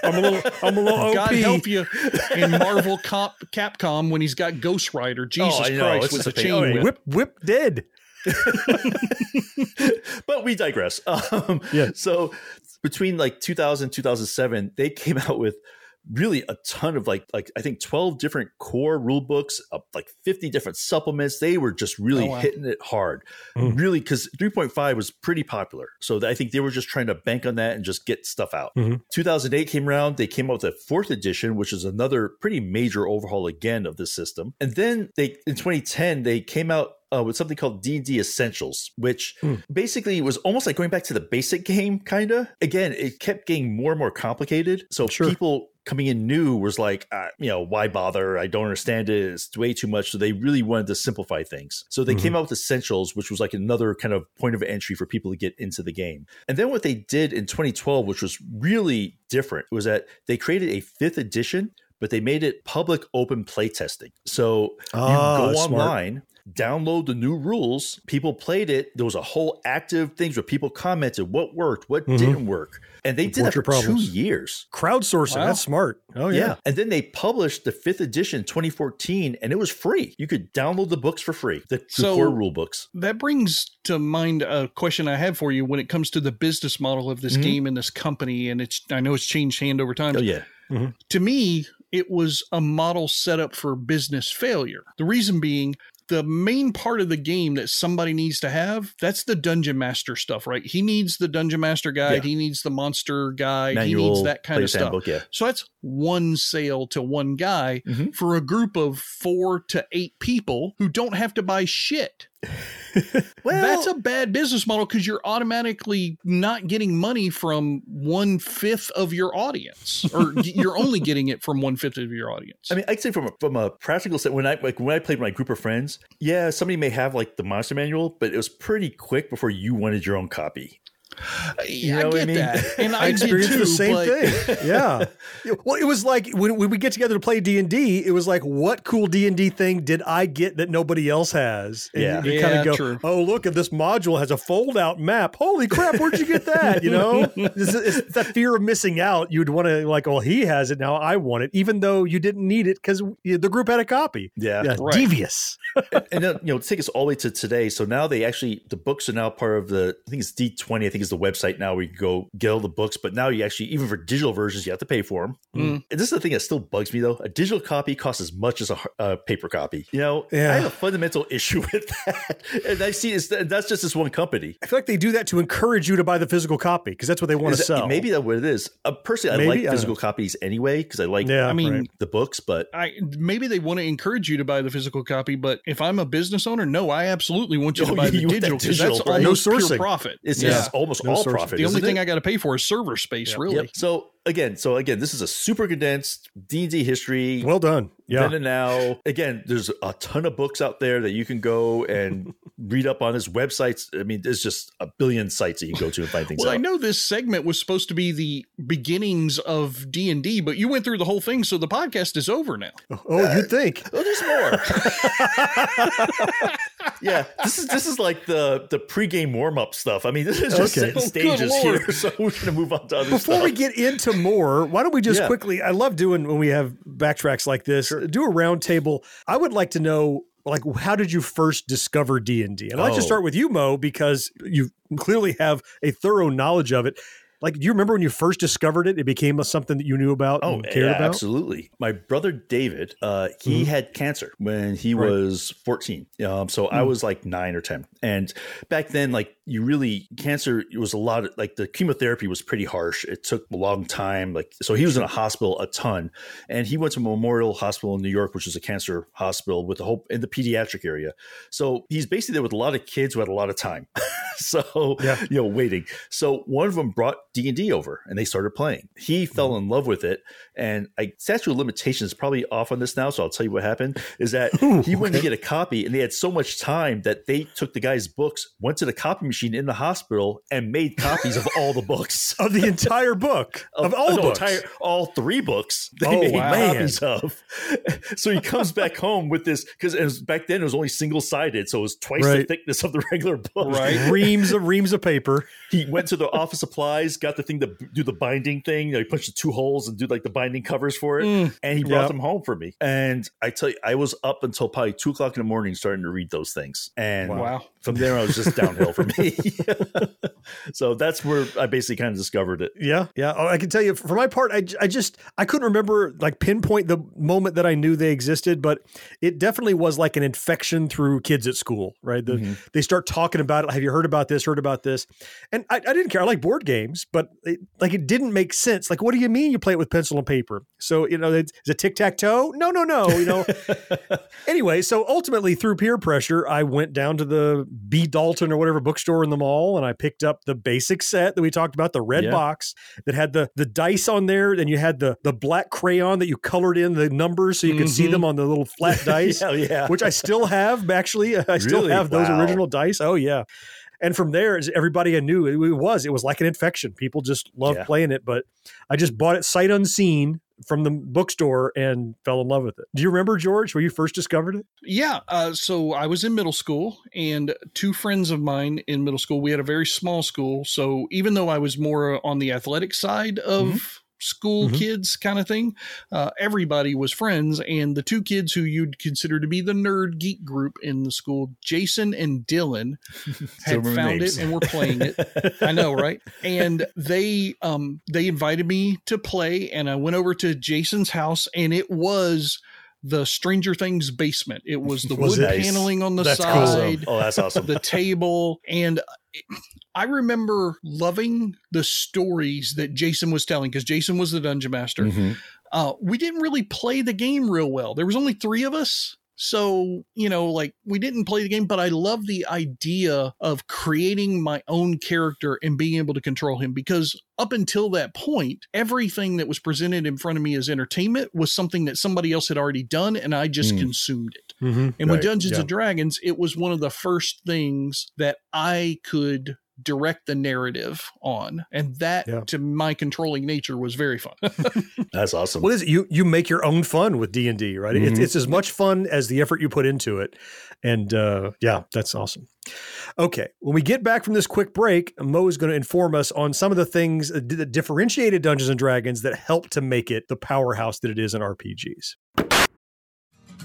*laughs* I'm a little, I'm a little OP. God help you in Marvel Cop, Capcom when he's got Ghost Rider. Jesus Oh, I know, Christ, it's with just the a chain Oh, whip. Whip, whip, dead. *laughs* but we digress. *laughs* Um, Yeah. So between like 2000 2007, they came out with really a ton of like like I think 12 different core rule books, uh, like 50 different supplements. They were just really Oh, wow. hitting it hard. Mm. Really cuz 3.5 was pretty popular. So I think they were just trying to bank on that and just get stuff out. Mhm. 2008 came around, they came out with a 4th edition, which is another pretty major overhaul again of the system. And then they in 2010 they came out uh, with something called D&D Essentials, which Hmm. basically was almost like going back to the basic game, kind of. Again, it kept getting more and more complicated. So Sure. people coming in new was like, uh, you know, why bother? I don't understand it. It's way too much. So they really wanted to simplify things. So they Mhm. came out with Essentials, which was like another kind of point of entry for people to get into the game. And then what they did in 2012, which was really different, was that they created a fifth edition, but they made it public open playtesting. So Ah, you go smart. Online, download the new rules. People played it. There was a whole active things where people commented what worked, what Mhm. didn't work, and they did that for problems. two years. Crowdsourcing. Wow. That's smart. Oh yeah. yeah. and then they published the fifth edition, 2014, and it was free. You could download the books for free, the, the So- core rule books. That brings to mind a question I have for you when it comes to the business model of this Mhm. game and this company. And it's I know it's changed hand over time. Oh yeah, to me, it was a model set up for business failure. The reason being, the main part of the game that somebody needs to have, that's the dungeon master stuff, right? He needs the dungeon master guide, Yeah. he needs the monster guide, manual, he needs that kind of stuff. handbook, Yeah, So that's one sale to one guy Mhm. for a group of four to eight people who don't have to buy shit. *laughs* *laughs* well, That's a bad business model because you're automatically not getting money from one fifth of your audience, or *laughs* you're only getting it from one fifth of your audience. I mean, I'd say from a, from a practical set, when I like when I played with my group of friends, yeah, somebody may have like the monster manual, but it was pretty quick before you wanted your own copy. Yeah, know I what I mean? that, *laughs* and I, I did experienced too, the same but- thing. Yeah. *laughs* Yeah, Well, it was like when, when we get together to play D and D, it was like, what cool D and D thing did I get that nobody else has? And Yeah. you, Yeah, kind of go, true. oh look, at this module has a fold out map. Holy crap, where'd you get that? You know, *laughs* it's, it's that fear of missing out. You'd want to like, oh, he has it now. I want it, even though you didn't need it because the group had a copy. Yeah, Yeah, Right. devious. and then you know take us all the way to today so now they actually the books are now part of the i think it's d20 i think is the website now where you can go get all the books but now you actually even for digital versions you have to pay for them Mm. and this is the thing that still bugs me though a digital copy costs as much as a, a paper copy you know Yeah. i have a fundamental *laughs* issue with that and i see it's, that's just this one company I feel like they do that to encourage you to buy the physical copy because that's what they want to that- sell. maybe that's what it is uh, personally i Maybe? I like physical know. copies anyway because i like Yeah, I mean, right. the books but I maybe they want to encourage you to buy the physical copy, but if I'm a business owner, no, I absolutely want you to buy the you digital because that's right? almost No pure sourcing. profit. it's, Yeah. it's almost No all sourcing. profit the only isn't thing it? I got to pay for is server space, Yep. really. Yep. So again, so again, this is a super condensed D and D history. well done. Yeah. Then and now, again, there's a ton of books out there that you can go and *laughs* read up on. This websites. I mean, there's just a billion sites that you can go to and find things Well, out. I know this segment was supposed to be the beginnings of D and D, but you went through the whole thing, so the podcast is over now. Oh, oh you'd think. Oh, there's more. *laughs* yeah, this is this is like the the pregame warm up stuff. I mean, this is just Okay. setting Oh, stages here. *laughs* So we're gonna move on to other stuff. Before stuff. we get into more, why don't we just Yeah. quickly? I love doing when we have backtracks like this. Do a roundtable. I would like to know, like, how did you first discover D and D? I'd like to Oh. start with you, Mo, because you clearly have a thorough knowledge of it. Like, do you remember when you first discovered it? It became a, something that you knew about Oh, and cared yeah, about? absolutely. My brother David, uh, he Mhm. had cancer when he Right. was 14. Um, so I Mm. was like nine or 10. And back then, like, you really, cancer it was a lot of, like, the chemotherapy was pretty harsh. It took a long time. Like, so he was in a hospital a ton. And he went to Memorial Hospital in New York, which is a cancer hospital with the whole, in the pediatric area. So he's basically there with a lot of kids who had a lot of time. *laughs* so, Yeah. you know, waiting. So one of them brought D and D over, and they started playing. He fell Mm-hmm. in love with it, and I statute of limitations is probably off on this now. So I'll tell you what happened: is that *laughs* Ooh, he went to get a copy, and they had so much time that they took the guy's books, went to the copy machine in the hospital, and made copies of all the books. *laughs* of the entire book of all no, books. entire- all three books *laughs* they Oh, made man. copies of. so he comes back home with this because back then it was only single sided, so it was twice the thickness of the regular book. Right. reams of reams of paper. He went to the office supplies, got the thing to do the binding thing. You know, he punched the two holes and do like the binding covers for it, Mm. and he brought Yep. them home for me. And I tell you, I was up until probably two o'clock in the morning starting to read those things, and Wow. from there I was just downhill for me. *laughs* *laughs* so that's where I basically kind of discovered it. Yeah, yeah. Oh, I can tell you for my part, I, I just I couldn't remember like pinpoint the moment that I knew they existed, but it definitely was like an infection through kids at school, right? The, Mhm. They start talking about it. Have you heard about this? Heard about this? And I, I didn't care. I like board games, but it, like it didn't make sense. Like, what do you mean you play it with pencil and paper? So you know, it's, is it tic tac toe? No, no, no. You know. *laughs* anyway, so ultimately through peer pressure, I went down to the B Dalton or whatever bookstore in the mall, and I picked up the basic set that we talked about, the red Yeah. box that had the the dice on there. Then you had the the black crayon that you colored in the numbers so you could see them mm-hmm. on the little flat *laughs* dice, yeah, yeah. which I still have. Actually, *laughs* I still Really? have those Wow. original dice. Oh yeah. And from there, everybody I knew, it, it was it was like an infection. People just loved Yeah. playing it. But I just bought it sight unseen from the bookstore and fell in love with it. Do you remember George where you first discovered it? Yeah. Uh, so I was in middle school, and two friends of mine in middle school, we had a very small school. So even though I was more on the athletic side of school Mhm. kids kind of thing, uh, everybody was friends. And the two kids who you'd consider to be the nerd geek group in the school, Jason and Dylan, *laughs* had found names. it and were playing it. I know, right? *laughs* And they um they invited me to play and I went over to Jason's house and it was the Stranger Things basement. It was the *laughs* Was wood it? paneling on the That's cool. side, Oh, that's awesome. the table and it- I remember loving the stories that Jason was telling because Jason was the dungeon master. Mhm. Uh, we didn't really play the game real well. There was only three of us. So, you know, like we didn't play the game, but I love the idea of creating my own character and being able to control him because up until that point, everything that was presented in front of me as entertainment was something that somebody else had already done and I just Mm. consumed it. Mm-hmm. And with Dungeons yeah. and Dragons, it was one of the first things that I could direct the narrative on. And that Yeah. to my controlling nature was very fun. *laughs* That's awesome. What is it? You you make your own fun with D and D, right? It's, Mhm. it's as much fun as the effort you put into it, and uh, yeah, that's awesome. Okay, when we get back from this quick break, Mo is going to inform us on some of the things that that differentiated Dungeons and Dragons that helped to make it the powerhouse that it is in RPGs.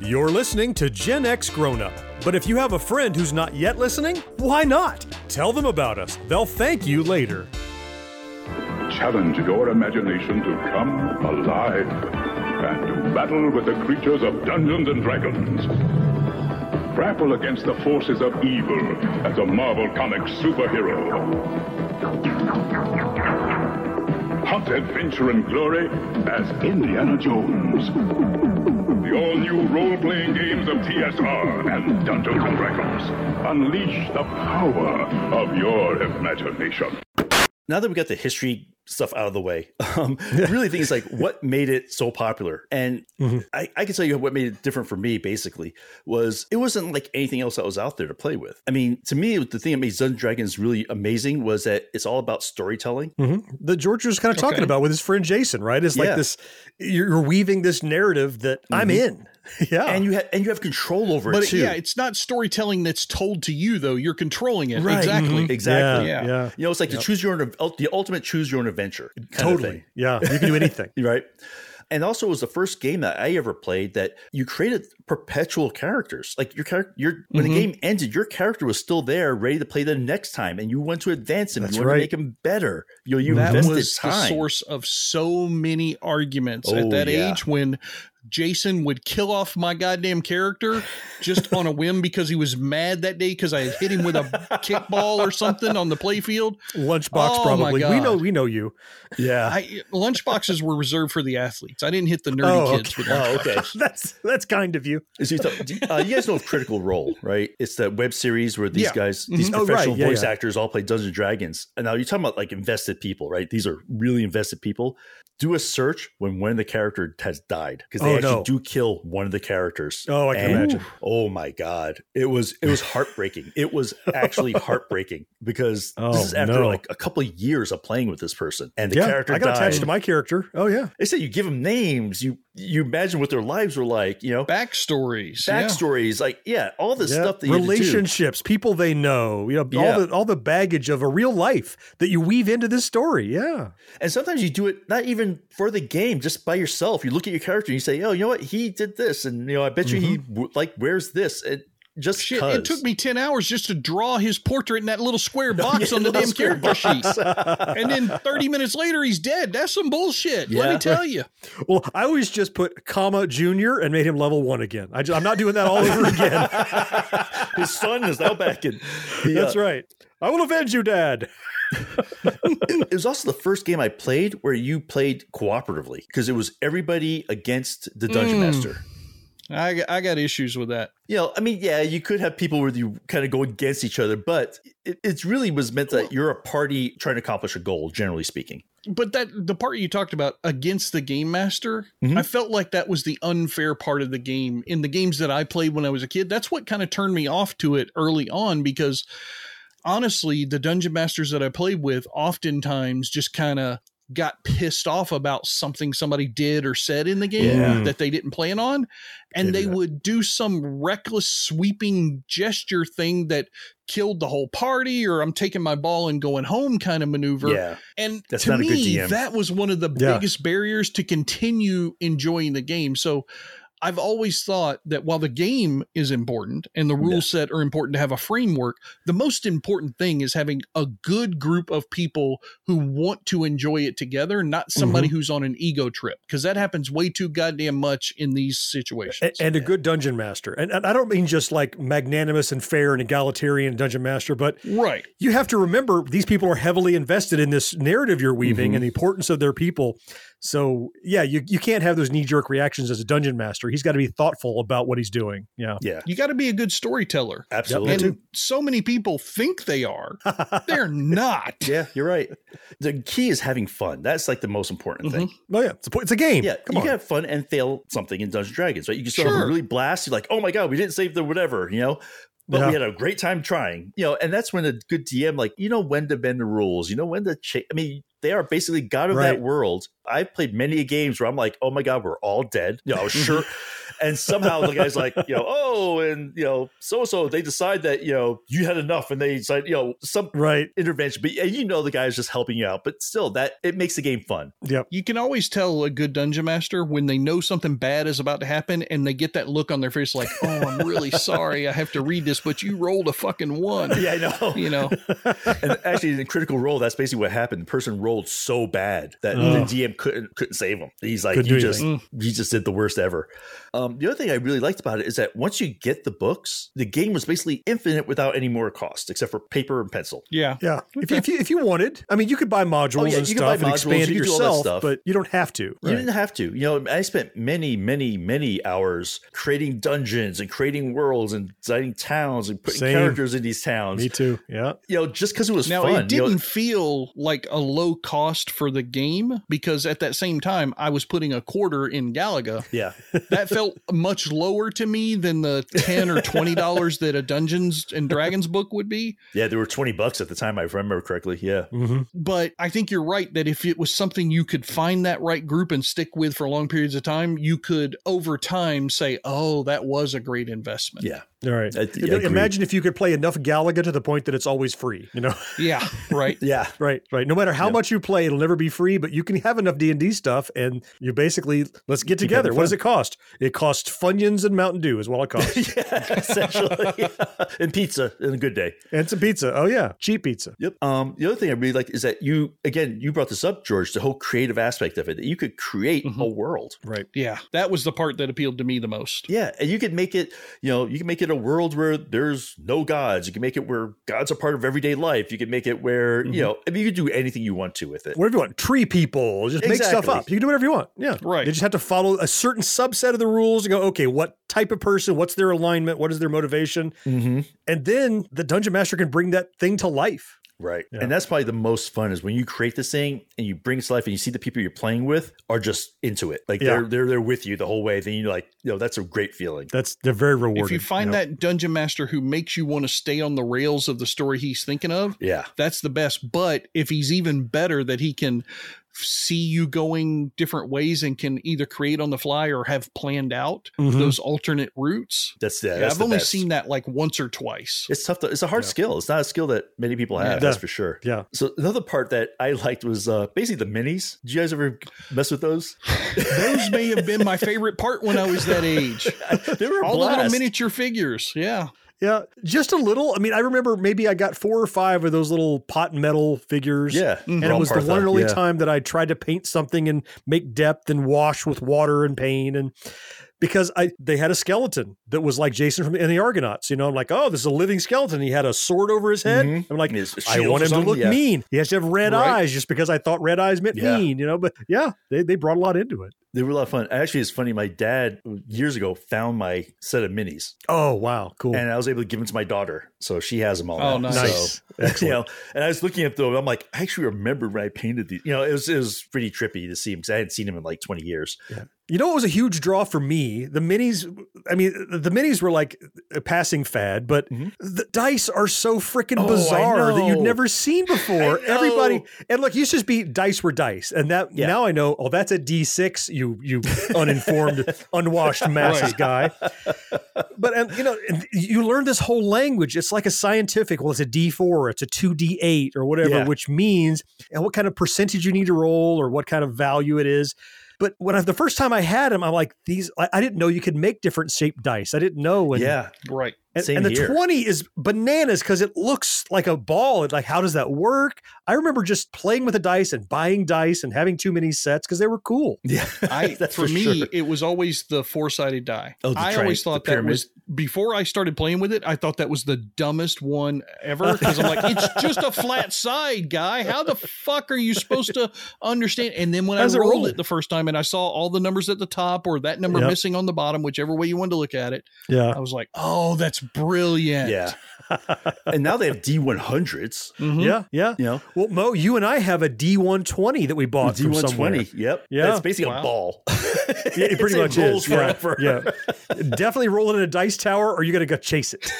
You're listening to Gen X Grown Up. But if you have a friend who's not yet listening, why not? Tell them about us. They'll thank you later. Challenge your imagination to come alive and to battle with the creatures of Dungeons and Dragons. Grapple against the forces of evil as a Marvel Comics superhero. Hunt adventure and glory as Indiana Jones. The all-new role-playing games of TSR and Dungeons and Dragons. Unleash the power of your imagination. now that we got the history stuff out of the way. *laughs* Um, I really think it's like *laughs* what made it so popular. And Mm-hmm. I, I can tell you what made it different for me basically was it wasn't like anything else that was out there to play with. I mean, to me, the thing that made Dungeons Dragons really amazing was that it's all about storytelling. hmm That George was kind of talking Okay. about with his friend Jason, right? It's like Yeah. this you're you're weaving this narrative that I'm Mhm. in. *laughs* yeah. And you have and you have control over But it too. yeah, it's not storytelling that's told to you though. You're controlling it. Right. Exactly. Mhm. Exactly. Yeah. Yeah. yeah. You know, it's like Yep. the choose your own, the ultimate choose your own adventure. Totally. Yeah. You can do anything. *laughs* right? And also, it was the first game that I ever played that you created perpetual characters. Like your character, your when Mhm. the game ended, your character was still there, ready to play the next time, and you want to advance him. That's you want right. to make him better. You know, you that invested was the source of so many arguments Oh, at that yeah. age when Jason would kill off my goddamn character just on a whim because he was mad that day because I had hit him with a *laughs* kickball or something on the playfield. Lunchbox Oh, my probably. We know we know you. Yeah. I, lunchboxes were reserved for the athletes. I didn't hit the nerdy Oh, kids okay. with Oh, okay. *laughs* that's that's kind of you. So you, thought- do- uh, you guys know of Critical Role, right? It's that web series where these Yeah. guys, these Mhm. Oh, right. professional Yeah, voice yeah. actors, all play Dungeons and Dragons. And now you're talking about like invested people, right? These are really invested people. Do a search when one of the character has died because they Oh, actually no. do kill one of the characters. Oh, I can And- imagine. Oh my god, it was it was heartbreaking. it was actually *laughs* heartbreaking because Oh, this is after no. like a couple of years of playing with this person, and the yeah. character I got died. attached to my character. Oh yeah. They said you give them names, you you imagine what their lives were like, you know, backstories. yeah. backstories, like yeah, all this Yeah. stuff that you had do. relationships, people they know, you know, Yeah. all the all the baggage of a real life that you weave into this story. Yeah. And sometimes you do it not even for the game, just by yourself. You look at your character and you say, "Oh, you know what? He did this, and you know, I bet you he mm-hmm. w- like wears this." It just Shit, 'cause. it took me 10 hours just to draw his portrait in that little square box Yeah, on the damn square character sheet. and then *laughs* 30 minutes later, he's dead. That's some bullshit. Let me tell you. Well, I always just put comma junior and made him level one again. I am not doing that all over again. *laughs* His son is now back in. That's right. I will avenge you, Dad. *laughs* It was also the first game I played where you played cooperatively because it was everybody against the dungeon Mm. master. I, got- I got issues with that. You know, I mean, yeah, you could have people where you kind of go against each other, but it, it really was meant that you're a party trying to accomplish a goal, generally speaking. But that the part you talked about against the game master, Mhm. I felt like that was the unfair part of the game in the games that I played when I was a kid. That's what kind of turned me off to it early on because honestly, the dungeon masters that I played with oftentimes just kind of got pissed off about something somebody did or said in the game Yeah. that they didn't plan on and Can't they that. would do some reckless sweeping gesture thing that killed the whole party or I'm taking my ball and going home kind of maneuver. Yeah. And That's to not a good me, that was one of the Yeah. biggest barriers to continue enjoying the game. So I've always thought that while the game is important and the rule set are important to have a framework, the most important thing is having a good group of people who want to enjoy it together, not somebody Mm-hmm. who's on an ego trip, because that happens way too goddamn much in these situations. A- and a good dungeon master. And, and I don't mean just like magnanimous and fair and egalitarian dungeon master, but right. you have to remember these people are heavily invested in this narrative you're weaving Mhm. and the importance of their people. So yeah, you, you can't have those knee jerk reactions as a dungeon master. He's got to be thoughtful about what he's doing. Yeah. Yeah. You got to be a good storyteller. Absolutely. And so many people think they are. *laughs* They're not. Yeah, you're right. The key is having fun. That's like the most important thing. Mm-hmm. Oh yeah, it's a, it's a game. Yeah, Come you on. can have fun and fail something in Dungeons and Dragons, right? You can still have a really blast. You're like, oh my god, we didn't save the whatever, you know. But Yeah. we had a great time trying, you know. And that's when a good DM, like, you know, when to bend the rules, you know, when to change. I mean, they are basically god of Right. that world. I've played many games where I'm like, oh my god, we're all dead. You know, I was mm-hmm. sure. And somehow the guy's like, you know, oh, and you know, so and so they decide that you know you had enough, and they decide, you know, some right. intervention. But yeah, you know, the guy's just helping you out. But still, that it makes the game fun. Yep. You can always tell a good dungeon master when they know something bad is about to happen and they get that look on their face like, oh, I'm really *laughs* sorry. I have to read this, but you rolled a fucking one. Yeah, I know. You know, and actually in critical role that's basically what happened the person rolled so bad that Oh. the dm couldn't couldn't save him he's like Couldn't you do just you just did the worst ever um the other thing I really liked about it is that once you get the books, the game was basically infinite without any more cost, except for paper and pencil. Yeah. Yeah. If, you, if, you, if you wanted, I mean, you could buy modules Oh, yeah, and you could buy stuff and modules, expand it you could do all that yourself, stuff. but you don't have to. You didn't have to. You know, I spent many, many, many hours creating dungeons and creating worlds and designing towns and putting Same. characters in these towns. Me too. Yeah. You know, just because it was Now fun. it you know, didn't feel like a low cost for the game because at that same time I was putting a quarter in Galaga. yeah. That felt *laughs* much lower to me than the ten or twenty *laughs* dollars that a Dungeons and Dragons book would be. Yeah, there were 20 bucks at the time, if I remember correctly. Yeah. Mm-hmm. But I think you're right that if it was something you could find that right group and stick with for long periods of time, you could over time say, "Oh, that was a great investment." Yeah. All right. I- I. Imagine if you could play enough Galaga to the point that it's always free. You know. *laughs* Yeah. Right. Yeah. Right, right. No matter how much you play, it'll never be free. But you can have enough D and D stuff, and you basically let's get together. What does it cost? It costs Funyuns and Mountain Dew is what it costs, *laughs* yeah, essentially. *laughs* and pizza in a good day. and some pizza. Oh yeah, cheap pizza. Yep. Um, the other thing I really like is that you, again, you brought this up, George, the whole creative aspect of it. That you could create a world. Right. Yeah. That was the part that appealed to me the most. Yeah, and you could make it, you know, you can make it a world where there's no gods. You can make it where gods are part of everyday life. You can make it where, you know, I mean, you can do anything you want to with it. Whatever you want. Tree people. Just make stuff up. You can do whatever you want. Yeah. Right. They just have to follow a certain subset of the rules and go, okay, what type of person? What's their alignment? What is their motivation? Mm-hmm. And then the dungeon master can bring that thing to life. Right. Yeah. And that's probably the most fun is when you create this thing and you bring it to life and you see the people you're playing with are just into it. Like Yeah. they're they're there with you the whole way. Then you're like, you know, that's a great feeling. That's they're very rewarding. If you find know? that dungeon master who makes you want to stay on the rails of the story he's thinking of, Yeah. that's the best. But if he's even better, that he can see you going different ways and can either create on the fly or have planned out Mhm. those alternate routes. That's yeah. Yeah, that's I've the only best. seen that like once or twice. It's tough. To, it's a hard Yeah. skill. It's not a skill that many people have. Yeah. That's for sure. Yeah. So another part that I liked was uh, basically the minis. Did you guys ever mess with those? *laughs* Those may have been my favorite part when I was that age. *laughs* they were a All the little miniature figures. Yeah. Yeah, just a little. I mean, I remember maybe I got four or five of those little pot and metal figures. Yeah, And it was the one and only yeah. time that I tried to paint something and make depth and wash with water and paint and because I they had a skeleton that was like Jason from in the Argonauts. You know, I'm like, oh, this is a living skeleton. He had a sword over his head. Mhm. I'm like, I want him to look yeah. mean. He has to have red Right. eyes just because I thought red eyes meant Yeah. mean, you know. But yeah, they, they brought a lot into it. They were a lot of fun. Actually, it's funny. My dad years ago found my set of minis, Oh wow, cool. and I was able to give them to my daughter, so she has them all. Oh, now. nice. nice. So, *laughs* Excellent. you know, and I was looking at them. I'm like, I actually remember when I painted these. You know, it was it was pretty trippy to see him because I hadn't seen them in like 20 years. You know what was a huge draw for me? The minis. I mean, the minis were like a passing fad, but the dice are so freaking Mm-hmm. Oh, bizarre that you've know. never seen before. Everybody and look, used to just be dice were dice, and that Yeah. now I know. Oh, that's a D six. You you uninformed, *laughs* unwashed masses guy. But and you know, you learn this whole language. It's like a scientific. Well, it's a D four, it's a two D eight, or whatever, Yeah. which means and what kind of percentage you need to roll, or what kind of value it is. But when I, the first time I had them, I'm like, these, I, I didn't know you could make different shaped dice. I didn't know. And, yeah, Right. And, same and the here. 20 is bananas because it looks like a ball. It's like, how does that work? I remember just playing with the dice and buying dice and having too many sets because they were cool. yeah. I *laughs* That's for, for me, sure. it was always the four sided die. Oh, the I tri- always the thought that pyramid. was before I started playing with it. I thought that was the dumbest one ever because I'm like, it's *laughs* just a flat side, guy. How the fuck are you supposed to understand? And then when How's I rolled roll? it the first time and I saw all the numbers at the top or that number Yep. missing on the bottom, whichever way you wanted to look at it, Yeah. I was like, oh, that's brilliant. Yeah. *laughs* and now they have D100s. Mhm. Yeah. Yeah. You know, Well, Mo, you and I have a D120 that we bought from somewhere. D120. Yep. Yeah. It's basically Wow. *laughs* *laughs* a ball. It pretty much rolls is. Yeah, forever. yeah. Definitely roll it in a dice tower or you got to go chase it.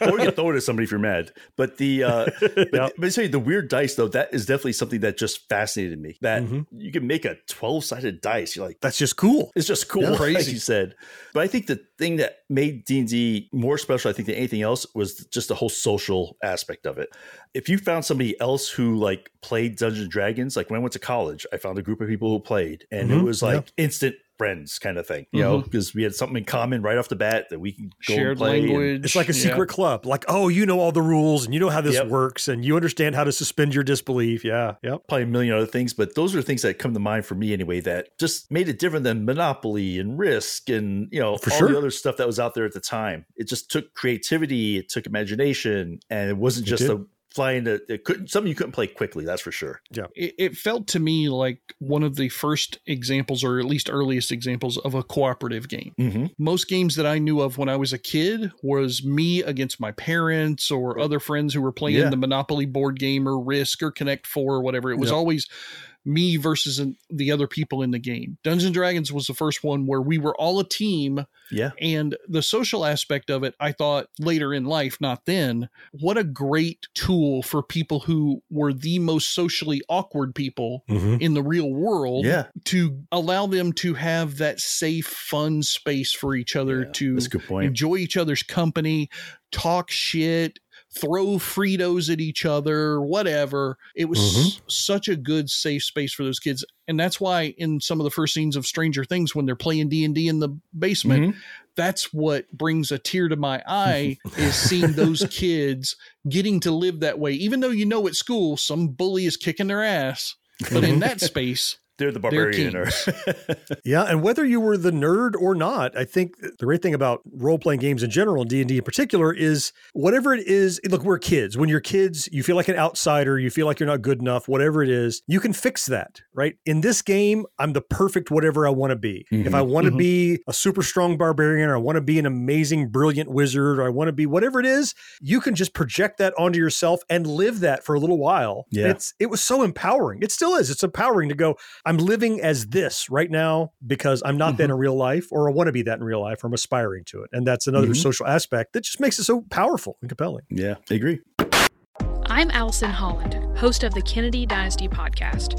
Or you can throw it at somebody if you're mad. But the uh *laughs* but, Yep. but you, the weird dice though, that is definitely something that just fascinated me. That Mhm. you can make a 12 sided dice. You're like, That's just cool. it's just cool, Yeah. *laughs* like Crazy. you said. But I think the thing that made D and D more special, I think, than anything else, was just the whole social aspect of it. If you found somebody else who like played Dungeons and Dragons, like when I went to college, I found a group of people who played, and it Mhm. was like instant friends kind of thing, you know, Mhm. because we had something in common right off the bat that we can go and Shared play. language. It's like a Yeah. secret club. Like, oh, you know all the rules and you know how this Yep. works and you understand how to suspend your disbelief. Yeah. yeah. probably a million other things, but those are things that come to mind for me anyway that just made it different than Monopoly and Risk and you know For all sure. the other stuff that was out there at the time. It just took creativity, it took imagination, and it wasn't It just did. a flying to it couldn't something you couldn't play quickly, that's for sure. Yeah. it, it felt to me like one of the first examples or at least earliest examples of a cooperative game Mm-hmm. most games that i knew of when i was a kid was me against my parents or other friends who were playing Yeah. the monopoly board game or risk or connect 4 or whatever it was Yep. always me versus the other people in the game dungeons and dragons was the first one where we were all a team Yeah. and the social aspect of it, I thought later in life, not then, what a great tool for people who were the most socially awkward people Mhm. in the real world Yeah. to allow them to have that safe, fun space for each other Yeah, to enjoy each other's company, talk shit, throw Fritos at each other, whatever. It was Mhm. such a good safe space for those kids. And that's why in some of the first scenes of Stranger Things when they're playing D&D in the basement, Mhm. that's what brings a tear to my eye *laughs* is seeing those kids getting to live that way even though you know at school some bully is kicking their ass but in that space They're the They're barbarian. or- *laughs* Yeah, and whether you were the nerd or not, I think the great thing about role playing games in general and D and D in particular is whatever it is. Look, we're kids. When you're kids, you feel like an outsider. You feel like you're not good enough. Whatever it is, you can fix that, right? In this game, I'm the perfect whatever I want to be. If I want to Mhm. be a super strong barbarian, or I want to be an amazing, brilliant wizard, or I want to be whatever it is, you can just project that onto yourself and live that for a little while. Yeah. It's it was so empowering. It still is. It's empowering to go. I'm living as this right now because I'm not that in real life, or I want to be that in real life, or I'm aspiring to it. And that's another Mhm. social aspect that just makes it so powerful and compelling. yeah, I agree. I'm Allison Holland, host of the Kennedy Dynasty podcast.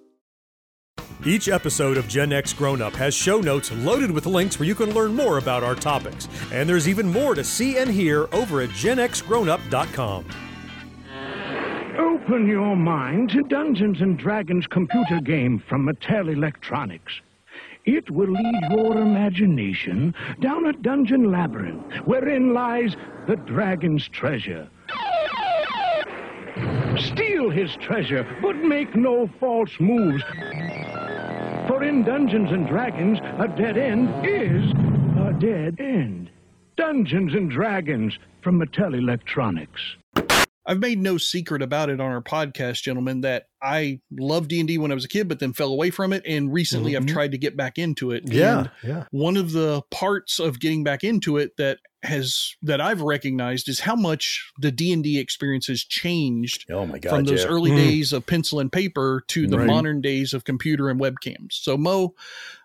Each episode of Gen X Grown Up has show notes loaded with links where you can learn more about our topics. And there's even more to see and hear over at genxgrownup.com. Open your mind to Dungeons and Dragons computer game from Mattel Electronics. It will lead your imagination down a dungeon labyrinth wherein lies the dragon's treasure. Steal his treasure, but make no false moves. For in Dungeons and Dragons, a dead end is a dead end. Dungeons and Dragons from Mattel Electronics. I've made no secret about it on our podcast, gentlemen, that I loved D&D when I was a kid, but then fell away from it. And recently I've Mhm. tried to get back into it. Yeah, And yeah. one of the parts of getting back into it that has, that I've recognized is how much the D&D experience has changed Oh my god. from those yeah. early Mm. days of pencil and paper to the Right. modern days of computer and webcams. So Mo,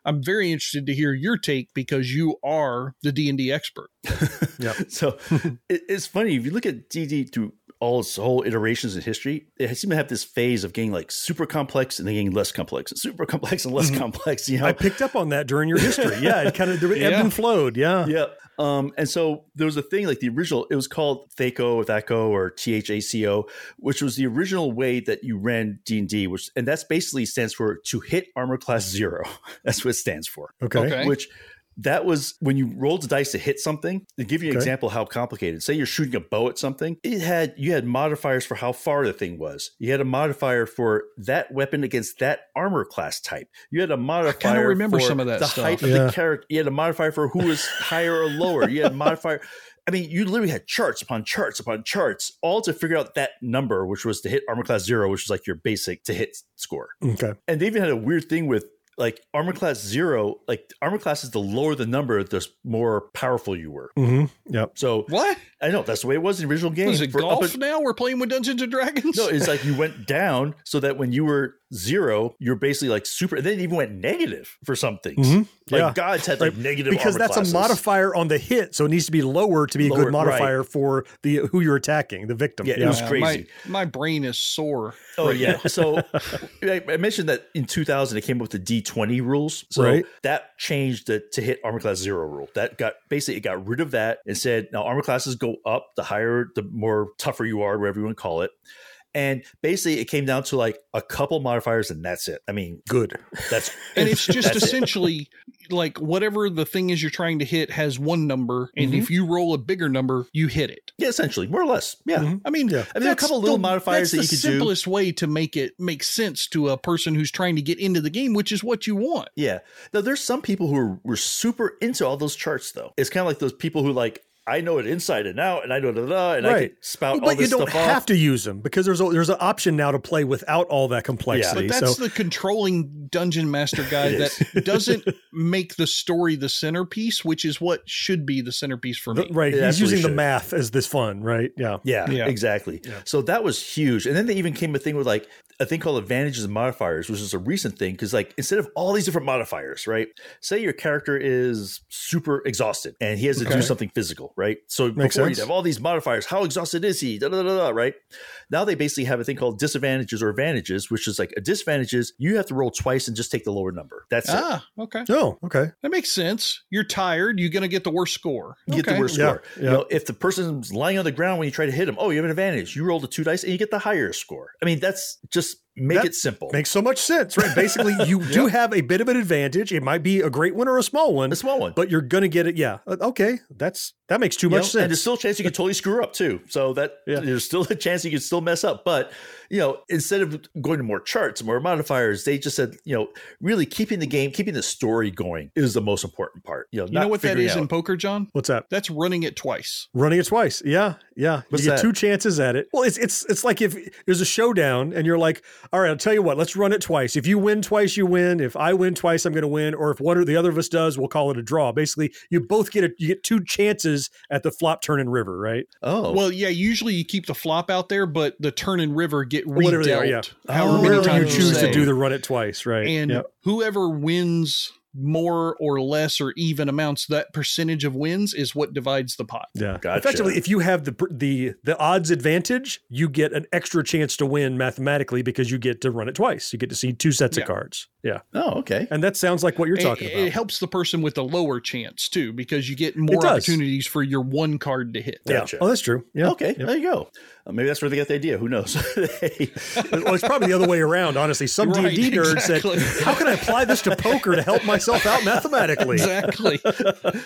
I'm very interested to hear your take because you are the D&D expert. *laughs* Yeah. So *laughs* it, it's funny if you look at D and D through all its whole iterations in history, it seems to have this phase of getting like super complex and then getting less complex and super complex and less Mhm. complex. You know, I picked up on that during your history. Yeah, it kind of ebbed Yeah. and flowed. Yeah. yeah. Um, and so there was a thing like the original, it was called THACO or THACO or THACO, which was the original way that you ran D&D, which, and that's basically stands for to hit armor class zero. *laughs* That's what it stands for. Okay. Okay. Which that was when you rolled the dice to hit something. To give you an Okay. example how complicated. Say you're shooting a bow at something. It had you had modifiers for how far the thing was. You had a modifier for that weapon against that armor class type. You had a modifier. I remember for some of that the stuff. height of the character. You had a modifier for who was higher or lower. You had a modifier. I mean, you literally had charts upon charts upon charts, all to figure out that number, which was to hit armor class zero, which was like your basic to hit score Okay. and they even had a weird thing with like armor class zero like armor class is the lower the number the more powerful you were Mm-hmm. Yep. so What? i know that's the way it was in the original game Is it For up golf and- now? We're playing with Dungeons and Dragons? no it's like you went down so that when you were zero, you're basically like super. And then it even went negative for some things. Mhm. Like Yeah. gods had like Right. negative because armor that's classes. a modifier on the hit, so it needs to be lower to be a good modifier for the who you're attacking, the victim. Yeah, it was crazy. My, my brain is sore. Oh right yeah. so *laughs* I I mentioned that in 2000 it came up with the D20 rules. So Right. that changed the to hit armor class zero rule. That got basically it got rid of that and said now armor classes go up the higher the more tougher you are, whatever you want to call it. And basically, it came down to like a couple modifiers, and that's it. I mean, good. That's *laughs* and it's just that's it. essentially like whatever the thing is you're trying to hit has one number, and Mhm. if you roll a bigger number, you hit it. Yeah, essentially, more or less. Yeah. I mean, I mean, there are a couple little the- modifiers that you the could do. simplest way to make it make sense to a person who's trying to get into the game, which is what you want. Yeah. Now there's some people who are, were super into all those charts though. It's kind of like those people who like I know it inside and out and I know da, da, da, and I Right. can spout but all this you don't have off. to use them because there's a, there's an option now to play without all that complexity. Yeah. But that's so the controlling dungeon master *laughs* guy that doesn't *laughs* make the story the centerpiece, which is what should be the centerpiece for me. the- right, Yeah, he's using the math as this fun, right? Yeah. Yeah, Yeah. exactly. So that was huge. And then they even came a thing with like a thing called advantages and modifiers, which is a recent thing because like instead of all these different modifiers, right? Say your character is super exhausted and he has to do something physical, right? So Makes before you'd have all these modifiers, how exhausted is he? Da, da, da, da, right? Now they basically have a thing called disadvantages or advantages, which is like a disadvantage is you have to roll twice and just take the lower number. That's it. Ah, okay. Oh, okay. That makes sense. You're tired. You're going to get the worst score. You get the worst Yeah, score. yeah. You know, if the person's lying on the ground when you try to hit him, oh, you have an advantage. You roll the two dice and you get the higher score. I mean, that's just make That it simple. Makes so much sense, right? Basically, *laughs* you do have a bit of an advantage. It might be a great one or a small one, a small one. but you're gonna get it. Yeah. Uh, Okay. That's that makes too You much know, sense. And there's still a chance you could totally screw up too. So that Yeah. there's still a chance you could still mess up. But you know, instead of going to more charts, more modifiers, they just said, you know, really keeping the game, keeping the story going is the most important part. You know, You know what that is figuring is in poker, John? What's that? That's running it twice. Running it twice. Yeah, yeah. What's you get that? two chances at it. Well, it's it's it's like if there's a showdown and you're like, all right, I'll tell you what, let's run it twice. If you win twice, you win. If I win twice, I'm going to win. Or if one or the other of us does, we'll call it a draw. Basically, you both get a, you get two chances at the flop, turn, and river, right? Oh, Well, yeah, usually you keep the flop out there, but the turn and river get Whatever redealt. they are, yeah. However oh. many Wherever you times choose to do the run it twice, right? and Yep. whoever wins more or less or even amounts, that percentage of wins is what divides the pot. Yeah. Gotcha. Effectively, if you have the the the odds advantage, you get an extra chance to win mathematically because you get to run it twice. You get to see two sets Yeah. of cards. Yeah. oh, okay. And that sounds like what you're It- talking it, about. It helps the person with the lower chance too, because you get more opportunities for your one card to hit. yeah. Gotcha. Oh, that's true. Yeah. Okay, Yeah. there you go. Uh, maybe that's where they got the idea. Who knows? *laughs* Hey. well, it's probably the other way around. Honestly, some D and D nerd exactly. said, "How can I apply this to poker to help myself out mathematically?" Exactly. *laughs*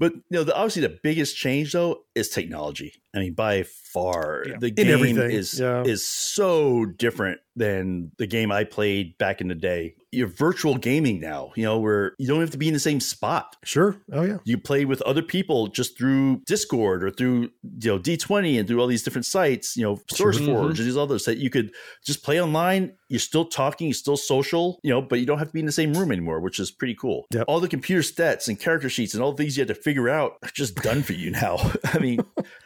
But you know, the, obviously the biggest change though is technology. I mean, by far, Yeah. the game everything, is yeah. is so different than the game I played back in the day. You're virtual gaming now, you know, where you don't have to be in the same spot. Sure. Oh yeah. You play with other people just through Discord or through you know D20 and through all these different sites, you know, SourceForge and these others that you could just play online. You're still talking, you're still social, you know, but you don't have to be in the same room anymore, which is pretty cool. Yep. All the computer stats and character sheets and all things you had to figure out are just done for you now. *laughs* I mean,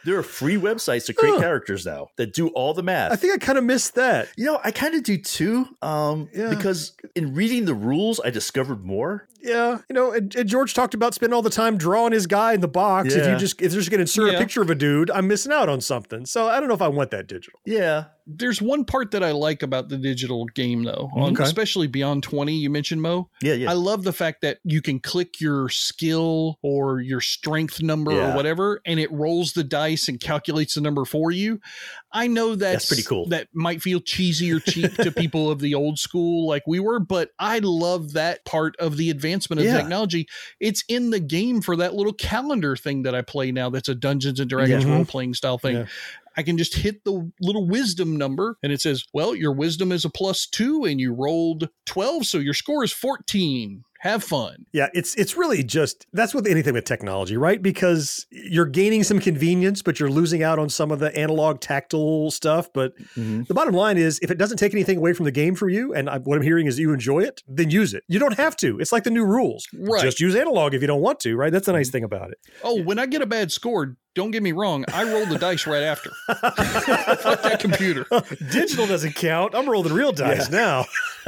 there are free websites to create characters now that do all the math. I think I kind of missed that. you know, I kind of do too, um, Yeah. because in reading the rules, I discovered more. Yeah, you know, and, and George talked about spending all the time drawing his guy in the box. Yeah. If you just if they're just going to insert Yeah. a picture of a dude, I'm missing out on something. So I don't know if I want that digital. Yeah, There's one part that I like about the digital game though, on, Okay. especially beyond 20, you mentioned Mo. yeah, yeah. I love the fact that you can click your skill or your strength number Yeah. or whatever, and it rolls the dice and calculates the number for you. I know that's, pretty cool. That might feel cheesy or cheap to *laughs* people of the old school like we were, but I love that part of the advancement of Yeah. technology. It's in the game for that little calendar thing that I play now. That's a Dungeons and Dragons mm-hmm. Yeah. role playing style thing. Yeah. I can just hit the little wisdom number and it says, well, your wisdom is a plus two and you rolled 12. So your score is 14. Have fun. Yeah, it's it's really just that's with anything with technology, right? Because you're gaining some convenience, but you're losing out on some of the analog tactile stuff. But Mhm. the bottom line is, if it doesn't take anything away from the game for you, and I, what I'm hearing is you enjoy it, then use it. You don't have to. It's like the new rules. Right. Just use analog if you don't want to, right? That's the nice thing about it. Oh, when I get a bad score, don't get me wrong. I rolled the dice right after. *laughs* Fuck that computer. Digital doesn't count. I'm rolling real dice now.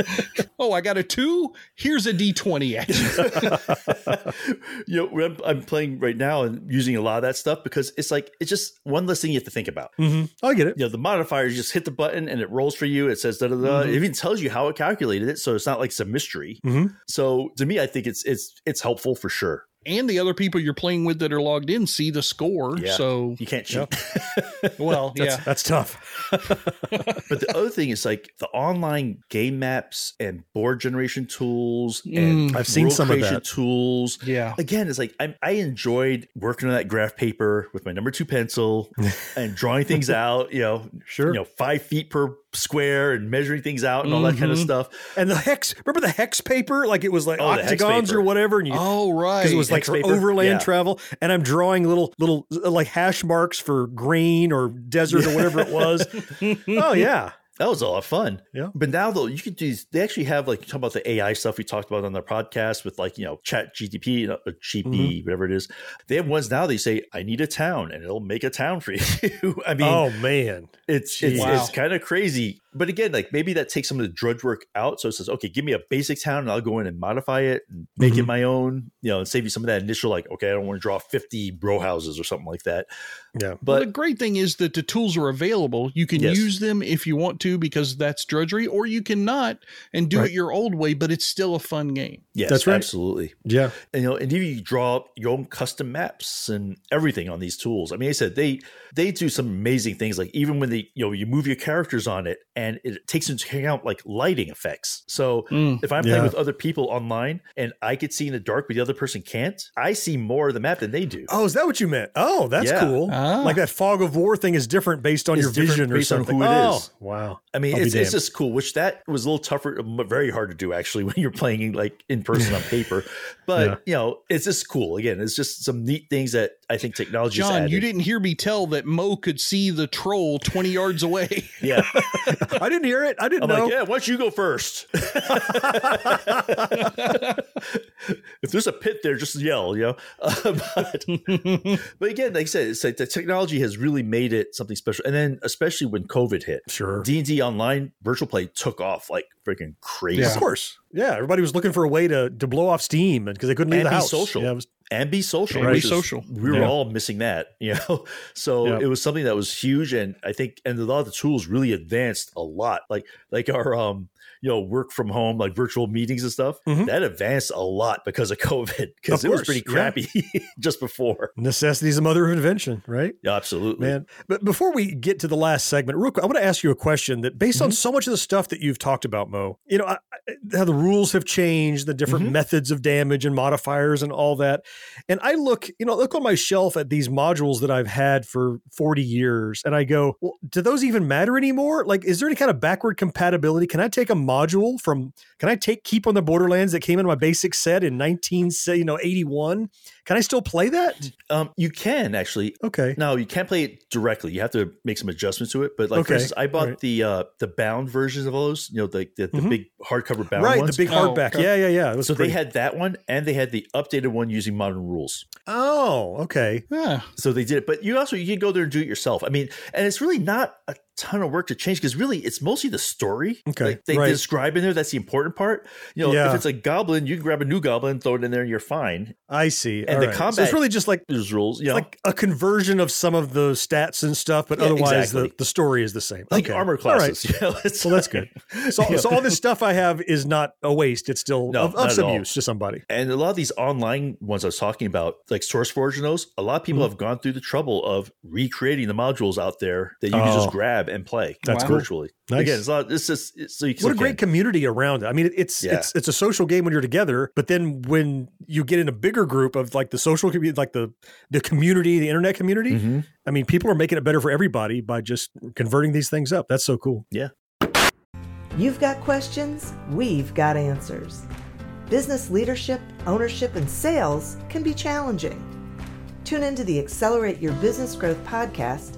*laughs* oh, I got a two. Here's a d20 action. *laughs* you know, I'm, I'm playing right now and using a lot of that stuff because it's like it's just one less thing you have to think about. Mm-hmm. I get it. You know, the modifiers you just hit the button and it rolls for you. It says da da da. Mhm. It even tells you how it calculated it, so it's not like some mystery. Mhm. So to me, I think it's it's it's helpful for sure. And the other people you're playing with that are logged in see the score. Yeah. So You can't cheat. *laughs* well, That's, yeah. that's tough. *laughs* but the other thing is like the online game maps and board generation tools and Mm. I've seen some of creation that. tools. Yeah. Again, it's like I, I enjoyed working on that graph paper with my number two pencil *laughs* and drawing things out. You know, Sure. You know, five feet per square and measuring things out and all that kind of Mhm. stuff. And the hex, remember the hex paper? Like it was like Oh, the hex octagons or paper. whatever. And you, Oh, right. because it was like Hex for paper? overland Yeah. travel. And I'm drawing little little uh, like hash marks for grain or desert or whatever it was. *laughs* oh yeah, That was a lot of fun. Yeah. But now though, you could do these, they actually have like you talk about the AI stuff we talked about on their podcast with like, you know, chat GTP, uh, GP, Mm-hmm. whatever it is. They have ones now they say, I need a town and it'll make a town for *laughs* you. I mean oh man, it's it's, Wow. it's kind of crazy. But again, like maybe that takes some of the drudge work out. So it says, okay, give me a basic town and I'll go in and modify it and make it Mhm. my own, you know, and save you some of that initial like, okay, I don't want to draw 50 row houses or something like that. yeah. But But the great thing is that the tools are available. You can Yes. use them if you want to because that's drudgery, or you cannot and do Right. it your old way, but it's still a fun game. yes, That's right. absolutely. Yeah, and you know, and even you draw up your own custom maps and everything on these tools. I mean, I said they they do some amazing things. Like even when they you know you move your characters on it, and it takes into account like lighting effects. So Mm. if I'm Yeah. playing with other people online and I could see in the dark, but the other person can't, I see more of the map than they do. Oh, is that what you meant? Oh, that's Yeah. cool. Ah. Like that fog of war thing is different based on It's your vision or something. who it oh, is. wow. I mean, it's, it's just cool, which that was a little tougher, m- very hard to do actually *laughs* when you're playing like in person on paper. But Yeah. you know, it's just cool. Again, it's just some neat things that I think technology. has John, you didn't hear me tell that Mo could see the troll 20 yards away. yeah. *laughs* I didn't hear it. I didn't I'm know. like, yeah, why don't you go first? *laughs* if there's a pit there, just yell, you know. Uh, *laughs* but, but again, like I said, it's like the technology has really made it something special. And then, especially when COVID hit, Sure. D and D online virtual play took off like freaking crazy. Yeah. Of course. Yeah, everybody was looking for a way to, to blow off steam because they couldn't leave And the be house. social. Yeah, was, and be social. And be which is- social. We were Yeah. all missing that, *laughs* you know. So Yeah. it was something that was huge, and I think, and a lot of the tools really advanced a lot. Like like our um, you know, work from home, like virtual meetings and stuff. Mhm. That advanced a lot because of *laughs* COVID, because it was course, pretty yeah. crappy *laughs* just before. necessity is the mother of invention, right? Yeah, absolutely. Man, but before we get to the last segment, real quick, I want to ask you a question that, based on so much of the stuff that you've talked about, Mo, you know, I, I- how the rules have changed, the different Mhm. methods of damage and modifiers and all that, and I look, you know, look on my shelf at these modules that I've had for forty years, and I go, well, do those even matter anymore? Like, is there any kind of backward compatibility? Can I take a module from? Can I take Keep on the Borderlands that came in my basic set in nineteen, say, you know, eighty one? Can I still play that? Um, you can actually. Okay. No, you can't play it directly. You have to make some adjustments to it. But like for instance, I bought Alright. the uh the bound versions of all those. You know, the the, the Mhm. big hardcover bound right, ones. the big Oh, hardback. okay. Yeah, yeah, yeah. So pretty- they had that one, and they had the updated one using modern rules. Oh, okay. Yeah. So they did it, but you also you can go there and do it yourself. I mean, and it's really not a ton of work to change because really it's mostly the story. Okay, like they right. describe in there. That's the important part. You know, Yeah. if it's a goblin, you can grab a new goblin, throw it in there, and you're fine. I see. And All the right. So combat- it's really just like There's rules, you know, like a conversion of some of the stats and stuff, but Yeah, otherwise exactly. the, the story is the same. like okay. armor All right. classes. *laughs* Know, it's Well, that's good. *laughs* So, Yeah. so all this *laughs* stuff I have is not a waste. It's still No, of, of some use to somebody. And a lot of these online ones I was talking about, like SourceForge and those, a lot of people Mm-hmm. have gone through the trouble of recreating the modules out there that you can Oh. just grab and play. That's Wow. virtually. Nice. Again, it's not. It's just it's, so you What a great can. community around it. I mean, it's Yeah. it's it's a social game when you're together, but then when you get in a bigger group of like the social community, like the the community, the internet community, Mhm. I mean, people are making it better for everybody by just converting these things up. That's so cool. Yeah. You've got questions, we've got answers. Business leadership, ownership, and sales can be challenging. Tune into the Accelerate Your Business Growth podcast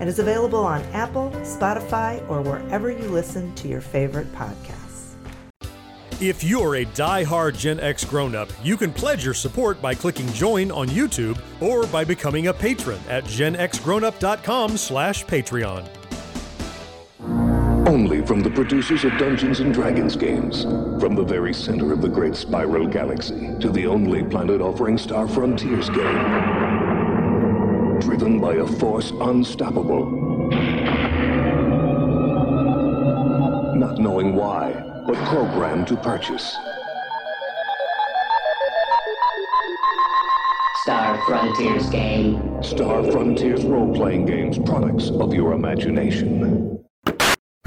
and is available on Apple, Spotify, or wherever you listen to your favorite podcasts. If you're a die-hard Gen X grown-up, you can pledge your support by clicking join on YouTube or by becoming a patron at genxgrownup.com slash Patreon. Only from the producers of Dungeons and Dragons games, from the very center of the great spiral galaxy to the only planet offering Star Frontiers game. Driven by a force unstoppable. Not knowing why, but programmed to purchase. Star Frontiers game. Star Frontiers role-playing games, products of your imagination.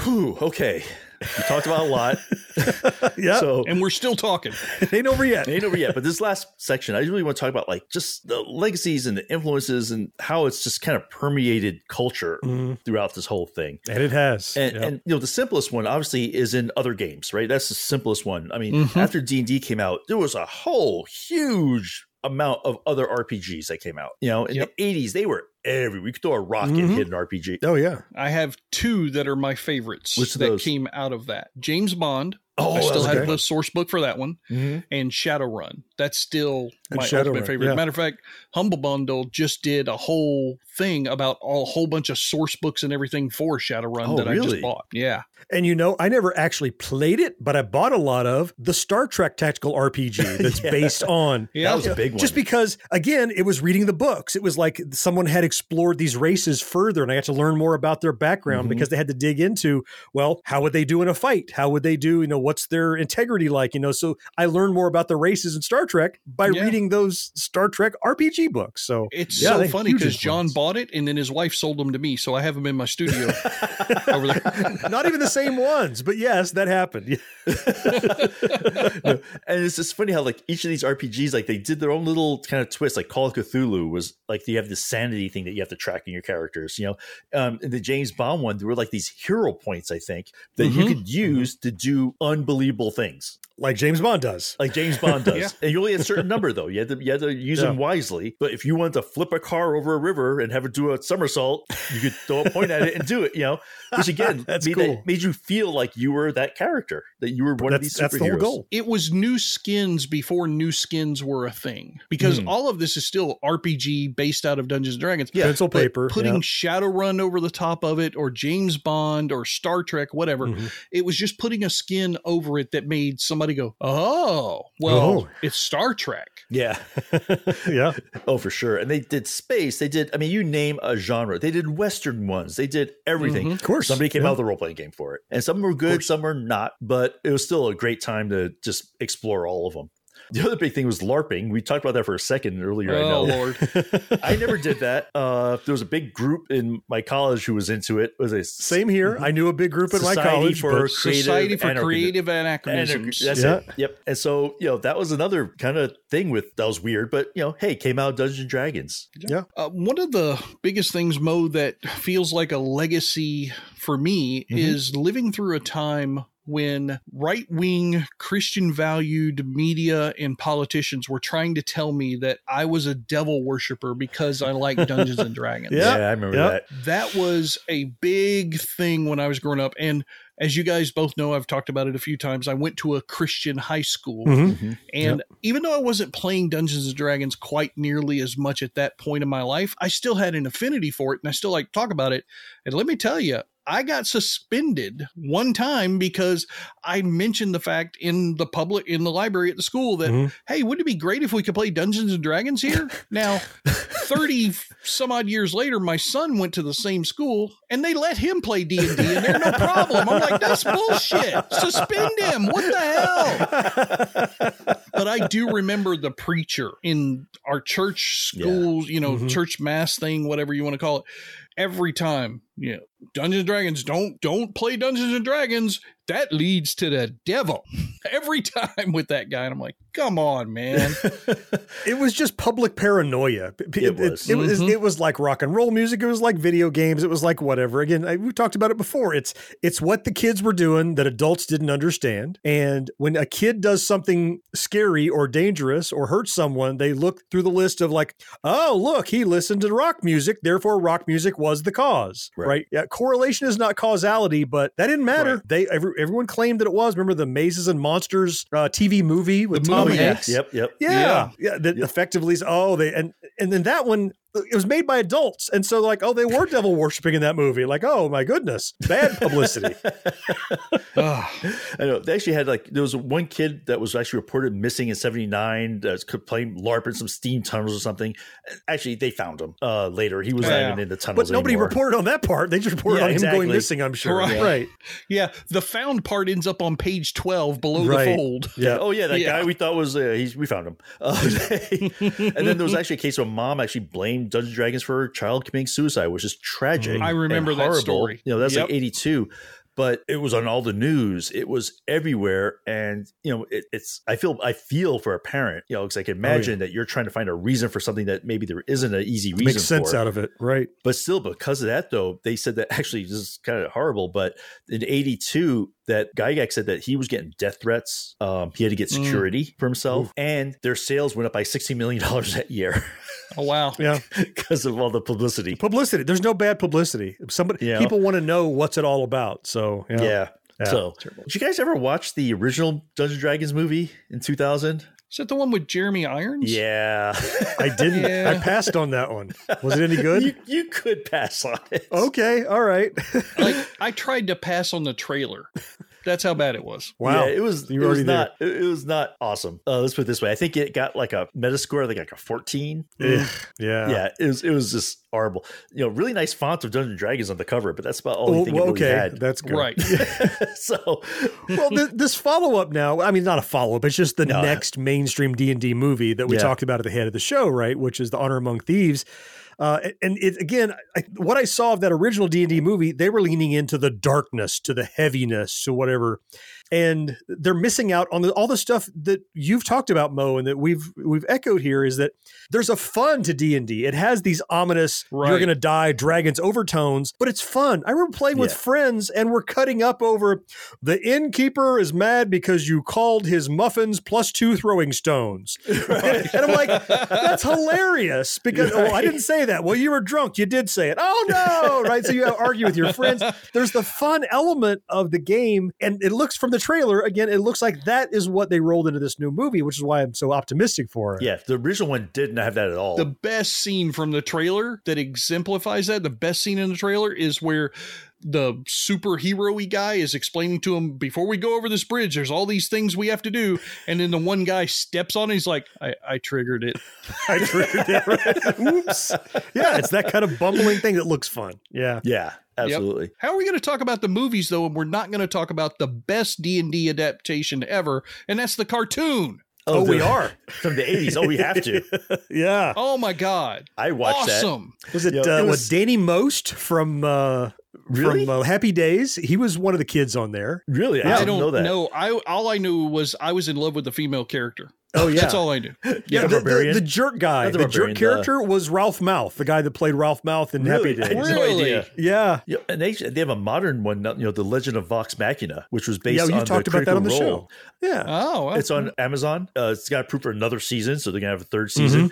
Whew, okay. We talked about a lot. *laughs* yeah. So and we're still talking. It ain't over yet. Ain't over yet. But this last section, I really want to talk about like just the legacies and the influences and how it's just kind of permeated culture throughout this whole thing. And it has. And, Yep. and you know the simplest one obviously is in other games, right? That's the simplest one. I mean, Mhm. after D and D came out, there was a whole huge amount of other RPGs that came out. You know, in the '80s, they were every. We could throw a rock and Mhm. hit an RPG. Oh yeah. I have two that are my favorites Which that those? came out of that. James Bond. Oh, I still have okay. the source book for that one. Mhm. And Shadowrun. That's still And my ultimate favorite. yeah. Matter of fact, Humble Bundle just did a whole thing about all, a whole bunch of source books and everything for Shadowrun Oh, that I just bought. Yeah. And you know, I never actually played it, but I bought a lot of the Star Trek tactical RPG *laughs* that's Yeah. based on. *laughs* Yeah. That was a big one. Just because, again, it was reading the books. It was like someone had explored these races further, and I got to learn more about their background Mhm. because they had to dig into, well, how would they do in a fight? How would they do, you know, what's their integrity like? You know, so I learned more about the races in Star Trek by Yeah. reading those Star Trek RPG books. So It's yeah, so funny because John bought it and then his wife sold them to me. So I have them in my studio *laughs* over there. Not even the same ones, but yes, that happened. *laughs* and it's just funny how like each of these RPGs, like they did their own little kind of twist. Like Call of Cthulhu was like you have this sanity thing that you have to track in your characters. You know, um, in the James Bond one, there were like these hero points, I think, that you Mhm. could use to do unbelievable things. Like James Bond does. Like James Bond *laughs* does. Yeah. And you only had a certain number though. You had to you had to use them wisely. But if you wanted to flip a car over a river and have it do a somersault, you could throw a point at it and do it, you know. Which again *laughs* That's made, cool. made you feel like you were that character, that you were one of these superheroes. It was new skins before new skins were a thing because Hmm. all of this is still RPG based out of Dungeons and Dragons. Yeah. Pencil, but paper, Putting yeah. Shadowrun over the top of it or James Bond or Star Trek, whatever. Mm-hmm. It was just putting a skin over it that made somebody go, oh, well, Oh. it's Star Trek. Yeah. *laughs* yeah. Oh, for sure. And they did space. They did, I mean, you name a genre. They did Western ones. They did everything. Mhm. Of course, Somebody came yeah. out with a role playing game for it. And some were good, some were not, but it was still a great time to just explore all of them. The other big thing was LARPing. We talked about that for a second earlier. I know. Oh, Lord. *laughs* I never did that. Uh, there was a big group in my college who was into it. It was a Same here. I knew a big group at my college. for Creative Society for Anarchism. Creative Anachronisms. That's Yeah. it. Yep. And so, you know, that was another kind of thing with that was weird, but you know, hey, came out Dungeons and Dragons. Yeah. Uh, one of the biggest things, Mo, that feels like a legacy for me Mhm. is living through a time when right wing Christian valued media and politicians were trying to tell me that I was a devil worshiper because I like *laughs* Dungeons and Dragons. Yeah, I remember Yeah. that. That was a big thing when I was growing up. And as you guys both know, I've talked about it a few times. I went to a Christian high school. Mhm. And even though I wasn't playing Dungeons and Dragons quite nearly as much at that point in my life, I still had an affinity for it and I still like to talk about it. And let me tell you, I got suspended one time because I mentioned the fact in the public in the library at the school that Mhm. hey, wouldn't it be great if we could play Dungeons and Dragons here? *laughs* now, 30 some odd years later, my son went to the same school and they let him play D&D and there no problem. I'm like, that's bullshit. Suspend him. What the hell? but I do remember the preacher in our church schools, you know, Mhm. church mass thing, whatever you want to call it. Every time, you know, Dungeons and Dragons don't don't play Dungeons and Dragons. That leads to the devil *laughs* every time with that guy. And I'm like, come on, man. *laughs* it was just public paranoia. It, it was. It, was. Mhm. It was like rock and roll music. It was like video games. It was like whatever. Again, I, we talked about it before. It's it's what the kids were doing that adults didn't understand. And when a kid does something scary or dangerous or hurts someone, they look through the list of like, oh look, he listened to rock music, therefore rock music was the cause. Right? Yeah. Correlation is not causality, but that didn't matter. They every, everyone claimed that it was. Remember the Mazes and Monsters uh, TV movie with Tom movie, yeah. Hanks? Yep, yep. Yeah, yeah. that effectively, oh, they and and then that one it was made by adults, and so like, oh, they were devil worshiping in that movie. Like, oh my goodness, bad publicity. *laughs* *sighs* I know they actually had like there was one kid that was actually reported missing in '79 that's playing LARP in some steam tunnels or something. Actually, they found him uh, later. He was not even in the tunnels. but nobody anymore. reported on that part. They just reported Yeah, on him going missing. I'm sure. Right. Right. Yeah, the found part ends up on page 12 below Right. the fold. Yeah. Oh yeah, that guy we thought was uh, he's we found him. Uh, *laughs* and then there was actually a case where a mom actually blamed Dungeons Dragons for her child committing suicide, which is tragic. Mm. I and remember that story. You know, that's Yep. like eighty two. But it was on all the news. It was everywhere, and you know, it, it's. I feel. I feel for a parent. You know, because I can oh, imagine that you're trying to find a reason for something that maybe there isn't an easy reason. Makes sense for. out of it. Right. But still, because of that, though, they said that *laughs* actually this is kind of horrible. But in '82, that Gygax said that he was getting death threats. Um, he had to get Mm. security for himself, and their sales went up by sixty million dollars that year *laughs* Oh, wow. Yeah. *laughs* because of all the publicity. Publicity. There's no bad publicity. Somebody Yeah. people want to know what's it all about. So yeah. Yeah. Yeah. So, did you guys ever watch the original Dungeons and Dragons movie in 2000? Is that the one with Jeremy Irons? Yeah, *laughs* I didn't. Yeah. I passed on that one. Was it any good? you, you could pass on it. okay. All right. Like, *laughs* I tried to pass on the trailer. That's how bad it was. Wow. Yeah, it was. You it was already there. not. It, it was not awesome. Uh, let's put it this way. I think it got like a Metascore, like like a 14. Yeah. yeah, it was. It was just horrible. You know, really nice font of Dungeons and Dragons on the cover, but that's about all Well, I think well, it really okay, had. that's good. Right. *laughs* *laughs* so, well, th- this follow up now. I mean, not a follow up. It's just the No. next mainstream D and D movie that we Yeah. talked about at the head of the show, right? Which is the Honor Among Thieves. Uh, and it again, I, what I saw of that original D and D movie, they were leaning into the darkness, to the heaviness, to whatever, and they're missing out on the, all the stuff that you've talked about, Mo, and that we've we've echoed here. Is that there's a fun to D and D. It has these ominous, you're going to die, dragons overtones, but it's fun. I remember playing with friends, and we're cutting up over the innkeeper is mad because you called his muffins plus two throwing stones. *laughs* *laughs* And I'm like, that's *laughs* hilarious because oh, I didn't say that. Well, you were drunk. You did say it. Oh no, right? So you have argue with your friends. There's the fun element of the game, and it looks from the trailer again. It looks like that is what they rolled into this new movie, which is why I'm so optimistic for it. yeah, the original one didn't have that at all. The best scene from the trailer that exemplifies that, the best scene in the trailer is where the superhero y guy is explaining to him before we go over this bridge, there's all these things we have to do. And then the one guy steps on it, he's like, I, I triggered it. *laughs* I triggered it. Right? Oops. Yeah, it's that kind of bumbling thing that looks fun. Yeah. yeah, absolutely. How are we going to talk about the movies though? And we're not going to talk about the best D and D adaptation ever, and that's the cartoon. Oh, we the- are. *laughs* from the 80s. Oh, we have to. *laughs* Yeah. Oh my god! I watched that. awesome. Was it, You know, uh, it what was- Donny Most from uh, Really? from uh, Happy Days? He was one of the kids on there. Really? I I don't know that. No, I all I knew was I was in love with the female character. Oh *laughs* yeah, That's all I knew. Yeah, the the, the, the jerk guy, the the, barbarian, jerk the- character was Ralph Malph, the guy that played Ralph Malph in Really? Happy Days. had no Really? Yeah, Yeah, and they they have a modern one, you know, the Legend of Vox Machina, which was based yeah, you on talked the about that on the Critical show. Yeah, Oh, well, It's on Amazon. Uh, it's got approved for another season, so they're gonna have a third season.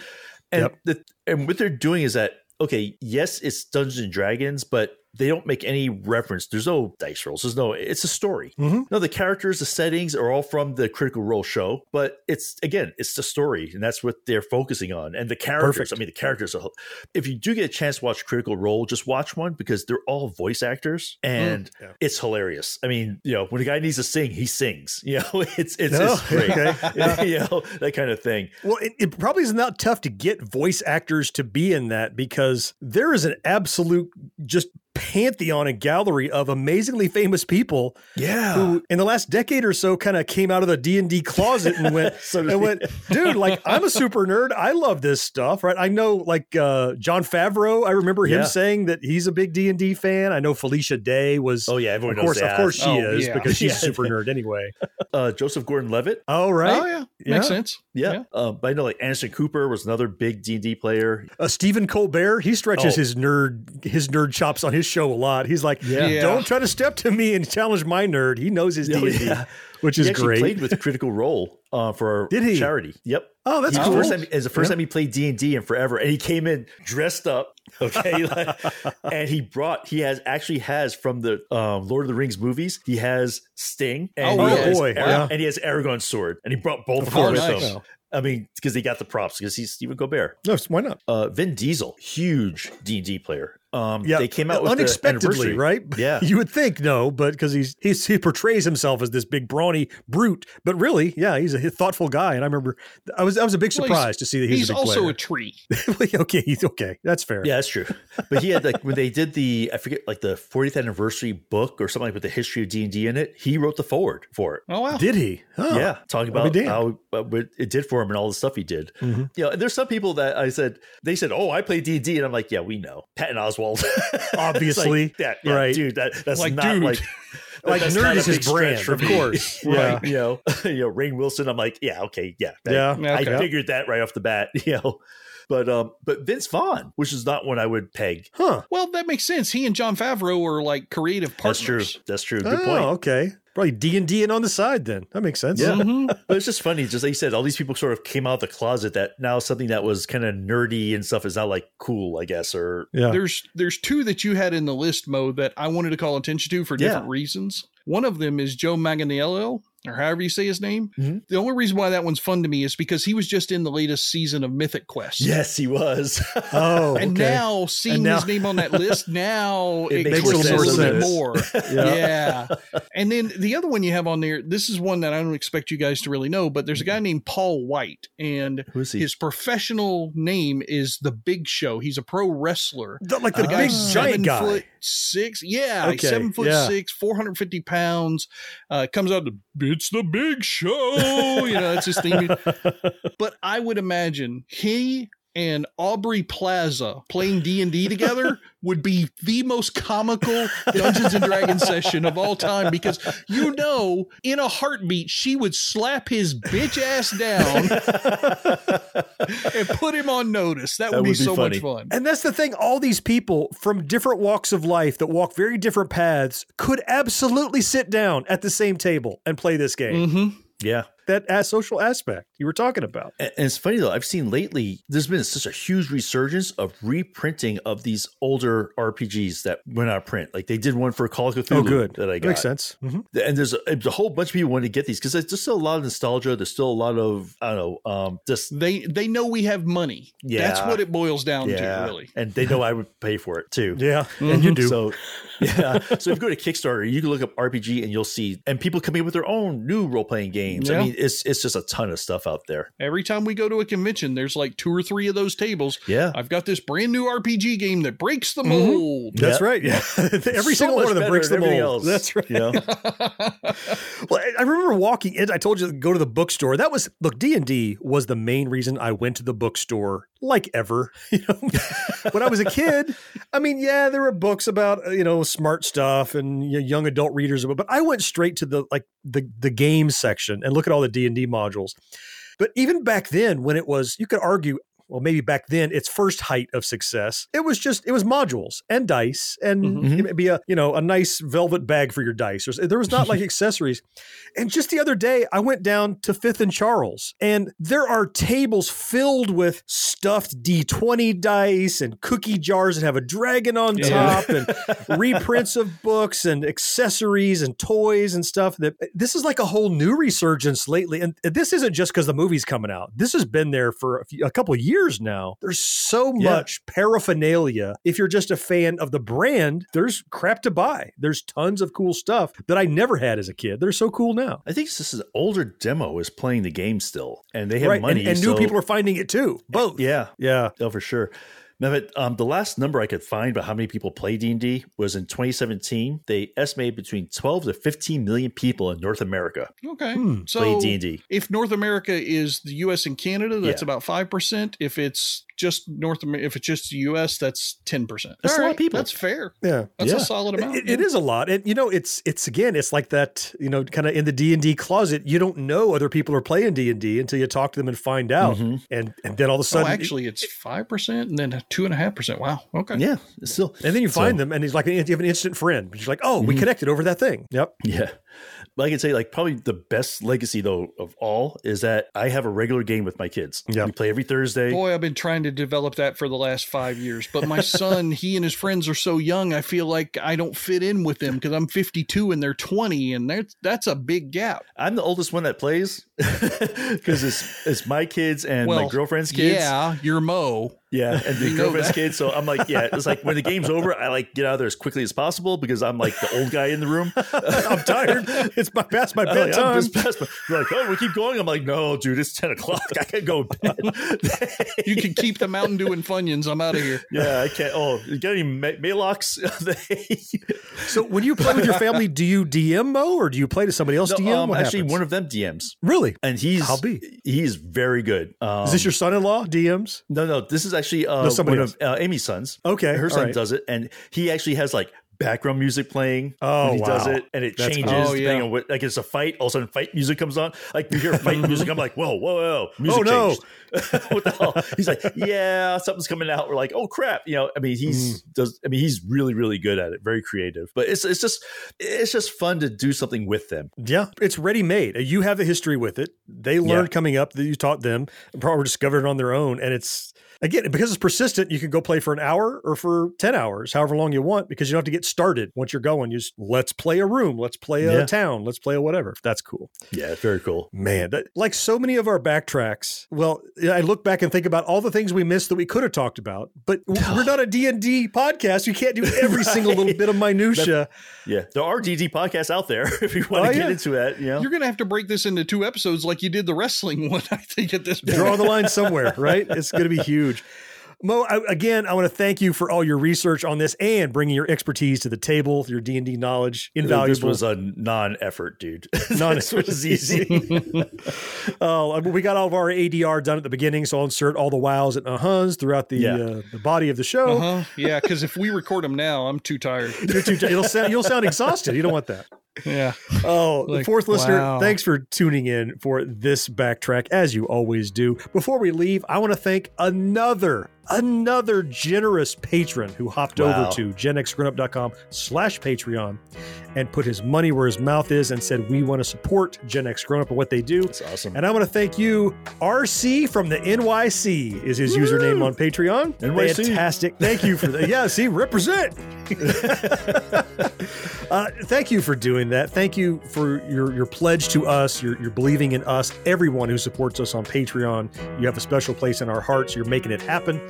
And Yep. the, and what they're doing is that okay, yes, it's Dungeons and Dragons, but they don't make any reference. There's no dice rolls. There's no. It's a story. Mhm. No, the characters, the settings are all from the Critical Role show, but it's again, it's the story, and that's what they're focusing on. And the characters. Perfect. I mean, the characters. Are, if you do get a chance to watch Critical Role, just watch one because they're all voice actors, and Yeah. it's hilarious. I mean, you know, when a guy needs to sing, he sings. *laughs* You know, it's it's, Oh, it's great. okay. *laughs* You know, that kind of thing. Well, it, it probably is not tough to get voice actors to be in that because there is an absolute just pantheon and gallery of amazingly famous people. Yeah. Who in the last decade or so kind of came out of the D&D closet and went *laughs* So and went, dude, like I'm a super nerd. I love this stuff, right? I know like uh Jon Favreau, I remember him Yeah. saying that he's a big D&D fan. I know Felicia Day was Oh, yeah, everyone Of course, knows of course she Oh, is yeah. because she's *laughs* Yeah. a super nerd anyway. *laughs* Uh, Joseph Gordon-Levitt. Oh, right. Oh yeah, Yeah. makes sense. Yeah. Yeah. Uh, but I know like Anderson Cooper was another big D&D player. Uh, Stephen Colbert, he stretches Oh. his nerd his nerd chops on his show a lot. He's like, Yeah. Yeah. don't try to step to me and challenge my nerd. He knows his *laughs* Oh, D&D, yeah. which he is actually great. played with Critical Role uh, for our Did he? charity. Yep. Oh, that's He- cool. First time, it's the first Yeah. time he played D and D in forever, and he came in dressed up. *laughs* Okay, *laughs* like- and he brought he has actually has from the um, Lord of the Rings movies. He has Sting, and Oh, he yeah. has boy, Ar- yeah. and he has Aragorn's sword, and he brought both of Of them course. Nice. I mean, because he got the props because he's Stephen Colbert. No, why not? Uh, Vin Diesel, huge D and D player. Um, Yeah, they came out with unexpectedly, anniversary. right? *laughs* Yeah. you would think no, but because he's, he's he portrays himself as this big brawny brute, but really, yeah, he's a thoughtful guy. And I remember I was I was a big Well, surprise to see that he's, He's a big also player. a tree. *laughs* okay, he's okay. That's fair. Yeah, that's true. But he had like when they did the I forget like the 40th anniversary book or something like with the history of D and D in it. He wrote the forward for it. Oh wow. Did he? Oh. Yeah, talking about damned. how uh, it did for him and all the stuff he did. Mhm. You know, and there's some people that I said they said, "Oh, I play D and D," and I'm like, "Yeah, we know." Patton Oswalt, *laughs* Obviously. like, yeah, yeah, Right. dude. That that's Like, not dude. like. *laughs* Like, that's nerd is his big brand, of me. course. *laughs* right? You know, you know, Rainn Wilson. I'm like, yeah, okay, yeah, I- Yeah, I, figured that right off the bat. You know, but um, but Vince Vaughn, which is not one I would peg. Huh. Well, that makes sense. He and Jon Favreau are like creative partners. That's true. That's true. Good oh, point. okay. Probably D and D and on the side then. That makes sense. Yeah. Mhm. *laughs* But it's just funny, just like you said, all these people sort of came out of the closet that now something that was kind of nerdy and stuff is now like cool, I guess, or Yeah. There's there's two that you had in the list, Mo, that I wanted to call attention to for Yeah. different reasons. One of them is Joe Manganiello, or however you say his name. Mhm. The only reason why that one's fun to me is because he was just in the latest season of Mythic Quest. yes, he was. *laughs* *laughs* Oh, And okay. now seeing And now- his name on that list, *laughs* now It it, makes clicks more a little bit more. Yeah. yeah. And then the other one you have on there, this is one that I don't expect you guys to really know, but there's a guy named Paul White, and Who's he? his professional name is The Big Show. He's a pro wrestler. The- like the The big guy's giant seven guy. foot six. Yeah, Okay, seven foot yeah. six, 450 pounds. Uh, comes out to, it's the big show. you know, that's his theme. But I would imagine he and Aubrey Plaza playing D&D together *laughs* would be the most comical Dungeons and Dragons session of all time because you know in a heartbeat she would slap his bitch ass down and put him on notice. That would, be, would be so funny. much fun. And that's the thing. All these people from different walks of life that walk very different paths could absolutely sit down at the same table and play this game. hmm yeah. That as social aspect you were talking about. And and it's funny though, I've seen lately there's been such a huge resurgence of reprinting of these older RPGs that went out of print. Like they did one for Call of Cthulhu Oh, good. that I That got. makes sense. Mhm. And there's a, a whole bunch of people wanting to get these because there's just still a lot of nostalgia. There's still a lot of I don't know, um, just They they know we have money. Yeah, That's what it boils down yeah, to, really. and they know I would pay for it too. Yeah, and you do. So yeah, so if you go to Kickstarter, you can look up RPG and you'll see, and people coming up with their own new role playing games. I mean, it's it's just a ton of stuff out there. Every time we go to a convention, there's like two or three of those tables. Yeah. I've got this brand new RPG game that breaks the mm-hmm. mold. That's Yeah. right. Yeah. *laughs* Every So single one of them breaks the than mold. else, That's right. Yeah. *laughs* *laughs* Well, I- I remember walking in. I told you to go to the bookstore. That was look. D and D was the main reason I went to the bookstore, like ever. *laughs* You know, when I was a kid. I mean, yeah, there were books about uh, you know smart stuff and you know, young adult readers, but I went straight to the like the the game section and look at all the D and D modules. But even back then, when it was, you could argue. Well, maybe back then, its first height of success, it was just it was modules and dice, and Mhm. maybe a you know a nice velvet bag for your dice. Or, there was not like *laughs* accessories. And just the other day, I went down to Fifth and Charles, and there are tables filled with stuffed D20 dice and cookie jars that have a dragon on Yeah. top, and *laughs* reprints of books and accessories and toys and stuff. That this is like a whole new resurgence lately, and this isn't just because the movie's coming out. This has been there for a, few, a couple of years now. There's so Yeah. much paraphernalia. If you're just a fan of the brand, there's crap to buy. There's tons of cool stuff that I never had as a kid. They're so cool now. I think this is an older demo is playing the game still, and they have right, money, and, and new people are finding it too. Eh, both. Yeah, Yeah. oh for sure. Mehmet, um, the last number I could find about how many people play D and D was in 2017. They estimated between 12 to 15 million people in North America Okay. Hmm. So play D and D. if North America is the US and Canada, that's Yeah. about 5%. If it's just North America, if it's just the US, that's 10%. That's a lot of people. That's fair. Yeah. That's Yeah. a solid amount. It- it is a lot, and you know, it's it's again, it's like that, you know, kind of in the D and D closet. You don't know other people are playing D and D until you talk to them and find out, Mhm. and and then all of a Oh, sudden, actually, it's 5% and then 2.5%. Wow. Okay. Yeah, it's still. and then you find So- them, and he's like, you have an instant friend. You're like, oh, we Mhm. connected over that thing. Yep. Yeah. But I can say, like, probably the best legacy, though, of all is that I have a regular game with my kids. Yeah. We play every Thursday. Boy, I've been trying to develop that for the last five years. But my *laughs* son, he and his friends are so young. I feel like I don't fit in with them because I'm 52 and they're 20, and that's that's a big gap. I'm the oldest one that plays *laughs* because it's, it's my kids and my girlfriend's kids. Yeah, you're Mo. Yeah, and the girlfriend's kids. So I'm like, yeah, it's like when the game's over, I like get out of there as quickly as possible because I'm like the old guy in the room. *laughs* I'm tired. It's my past my I'm *laughs* like, bedtime. I'm just past my, they're like, oh, we keep going. I'm like, no, dude, it's 10 o'clock. I can't go to bed. *laughs* You can keep the Mountain Dew and Funyuns. I'm out of here. yeah, I can't. Oh, you got any Ma- Maylocks? *laughs* so when you play with your family, do you DM Mo or do you play to somebody else No, DM? um, What actually, happens? one of them DMs. really And he's I'll be. he's very good. Um, is this your son-in-law DMs? No, no. This is actually uh, No, somebody one of uh, Amy's sons. Okay, her son right. does it, and he actually has like background music playing Oh, he does wow. it, and it That's changes cool. Oh, depending yeah. on what. Like it's a fight, all of a sudden fight music comes on. Like you hear fight music, I'm like, whoa, whoa, whoa, *laughs* music Oh, no. *laughs* what the hell? He's like, yeah, something's coming out. We're like, oh crap, you know. I mean, he's Mm. does. I mean, he's really, really good at it. Very creative, but it's it's just it's just fun to do something with them. Yeah, it's ready made. You have the history with it. They learned Yeah. coming up that you taught them, probably discovered it on their own. And it's again because it's persistent. You can go play for an hour or for ten hours, however long you want, because you don't have to get started once you're going. You just let's play a room, let's play a Yeah. town, let's play a whatever. That's cool, Yeah, very cool. man. That, like so many of our backtracks. Well, I look back and think about all the things we missed that we could have talked about, but we're *sighs* not a D and D podcast. You can't do every single little bit of minutia. Yeah, there are DD podcasts out there *laughs* if you want Oh, to get yeah. into that. You know, You're gonna have to break this into two episodes, like you did the wrestling *laughs* one. I think at this point. draw the line somewhere, right? It's going to be huge. *laughs* Mo, I, again, I want to thank you for all your research on this and bringing your expertise to the table, your D and D knowledge, invaluable. This was a non-effort, dude. Non- *laughs* this was easy. *laughs* oh, I mean, we got all of our ADR done at the beginning, so I'll insert all the wows and uh-huhs throughout the Yeah. uh, the body of the show. Uh-huh. Yeah, because if we record them now, I'm too tired. *laughs* You're too, you'll sound you'll sound exhausted. You don't want that. Yeah. Oh, the *laughs* Like, fourth listener, wow. thanks for tuning in for this backtrack, as you always do. Before we leave, I want to thank another, another generous patron who hopped Wow. over to genxgrownup.com slash Patreon and put his money where his mouth is and said, we want to support Gen X Grown Up and what they do. That's awesome. And I want to thank you. RC from the NYC is his username on Patreon. NYC. Fantastic. Thank you for that. Yeah, see, represent. *laughs* uh, thank you for doing that. Thank you for your, your pledge to us, your, your believing in us, everyone who supports us on Patreon. You have a special place in our hearts. You're making it happen.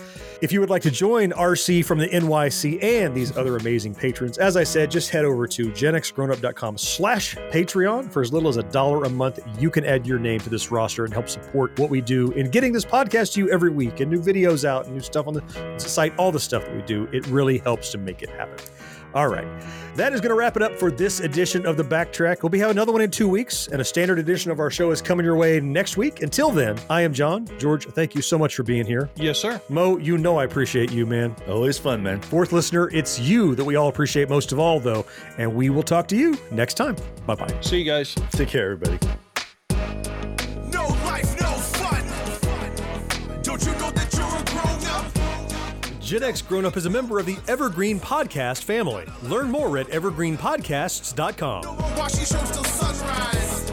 If you would like to join RC from the NYC and these other amazing patrons, as I said, just head over to genxgrownup.com slash Patreon. For as little as a dollar a month, you can add your name to this roster and help support what we do in getting this podcast to you every week and new videos out and new stuff on the site, all the stuff that we do. It really helps to make it happen. All right. That is going to wrap it up for this edition of the Backtrack. We'll be having another one in two weeks, and a standard edition of our show is coming your way next week. Until then, I am John. George, thank you so much for being here. Yes, sir. Mo, you know I appreciate you, man. Always fun, man. Fourth listener, it's you that we all appreciate most of all, though. And we will talk to you next time. Bye bye. See you guys. Take care, everybody. Gen X Grown Up is a member of the Evergreen Podcast family. Learn more at evergreenpodcasts.com. Watch these shows till sunrise.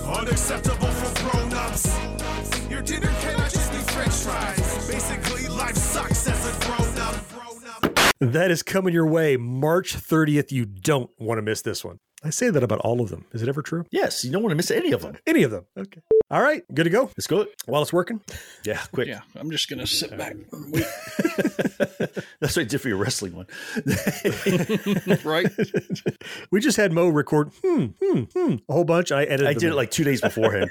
Unacceptable for grown ups. Your dinner cannot just be french fries. Basically, life sucks as a grown up. That is coming your way March 30th. You don't want to miss this one. I say that about all of them. Is it ever true? Yes, you don't want to miss any of them. Any of them. Okay. All right. Good to go. Let's go. While it's working. Yeah, quick. Yeah, I'm just gonna sit back. and wait. *laughs* That's what I did for your wrestling one. *laughs* right? *laughs* We just had Mo record hmm, hmm, hmm, a whole bunch. I edited I did in. it like two days beforehand.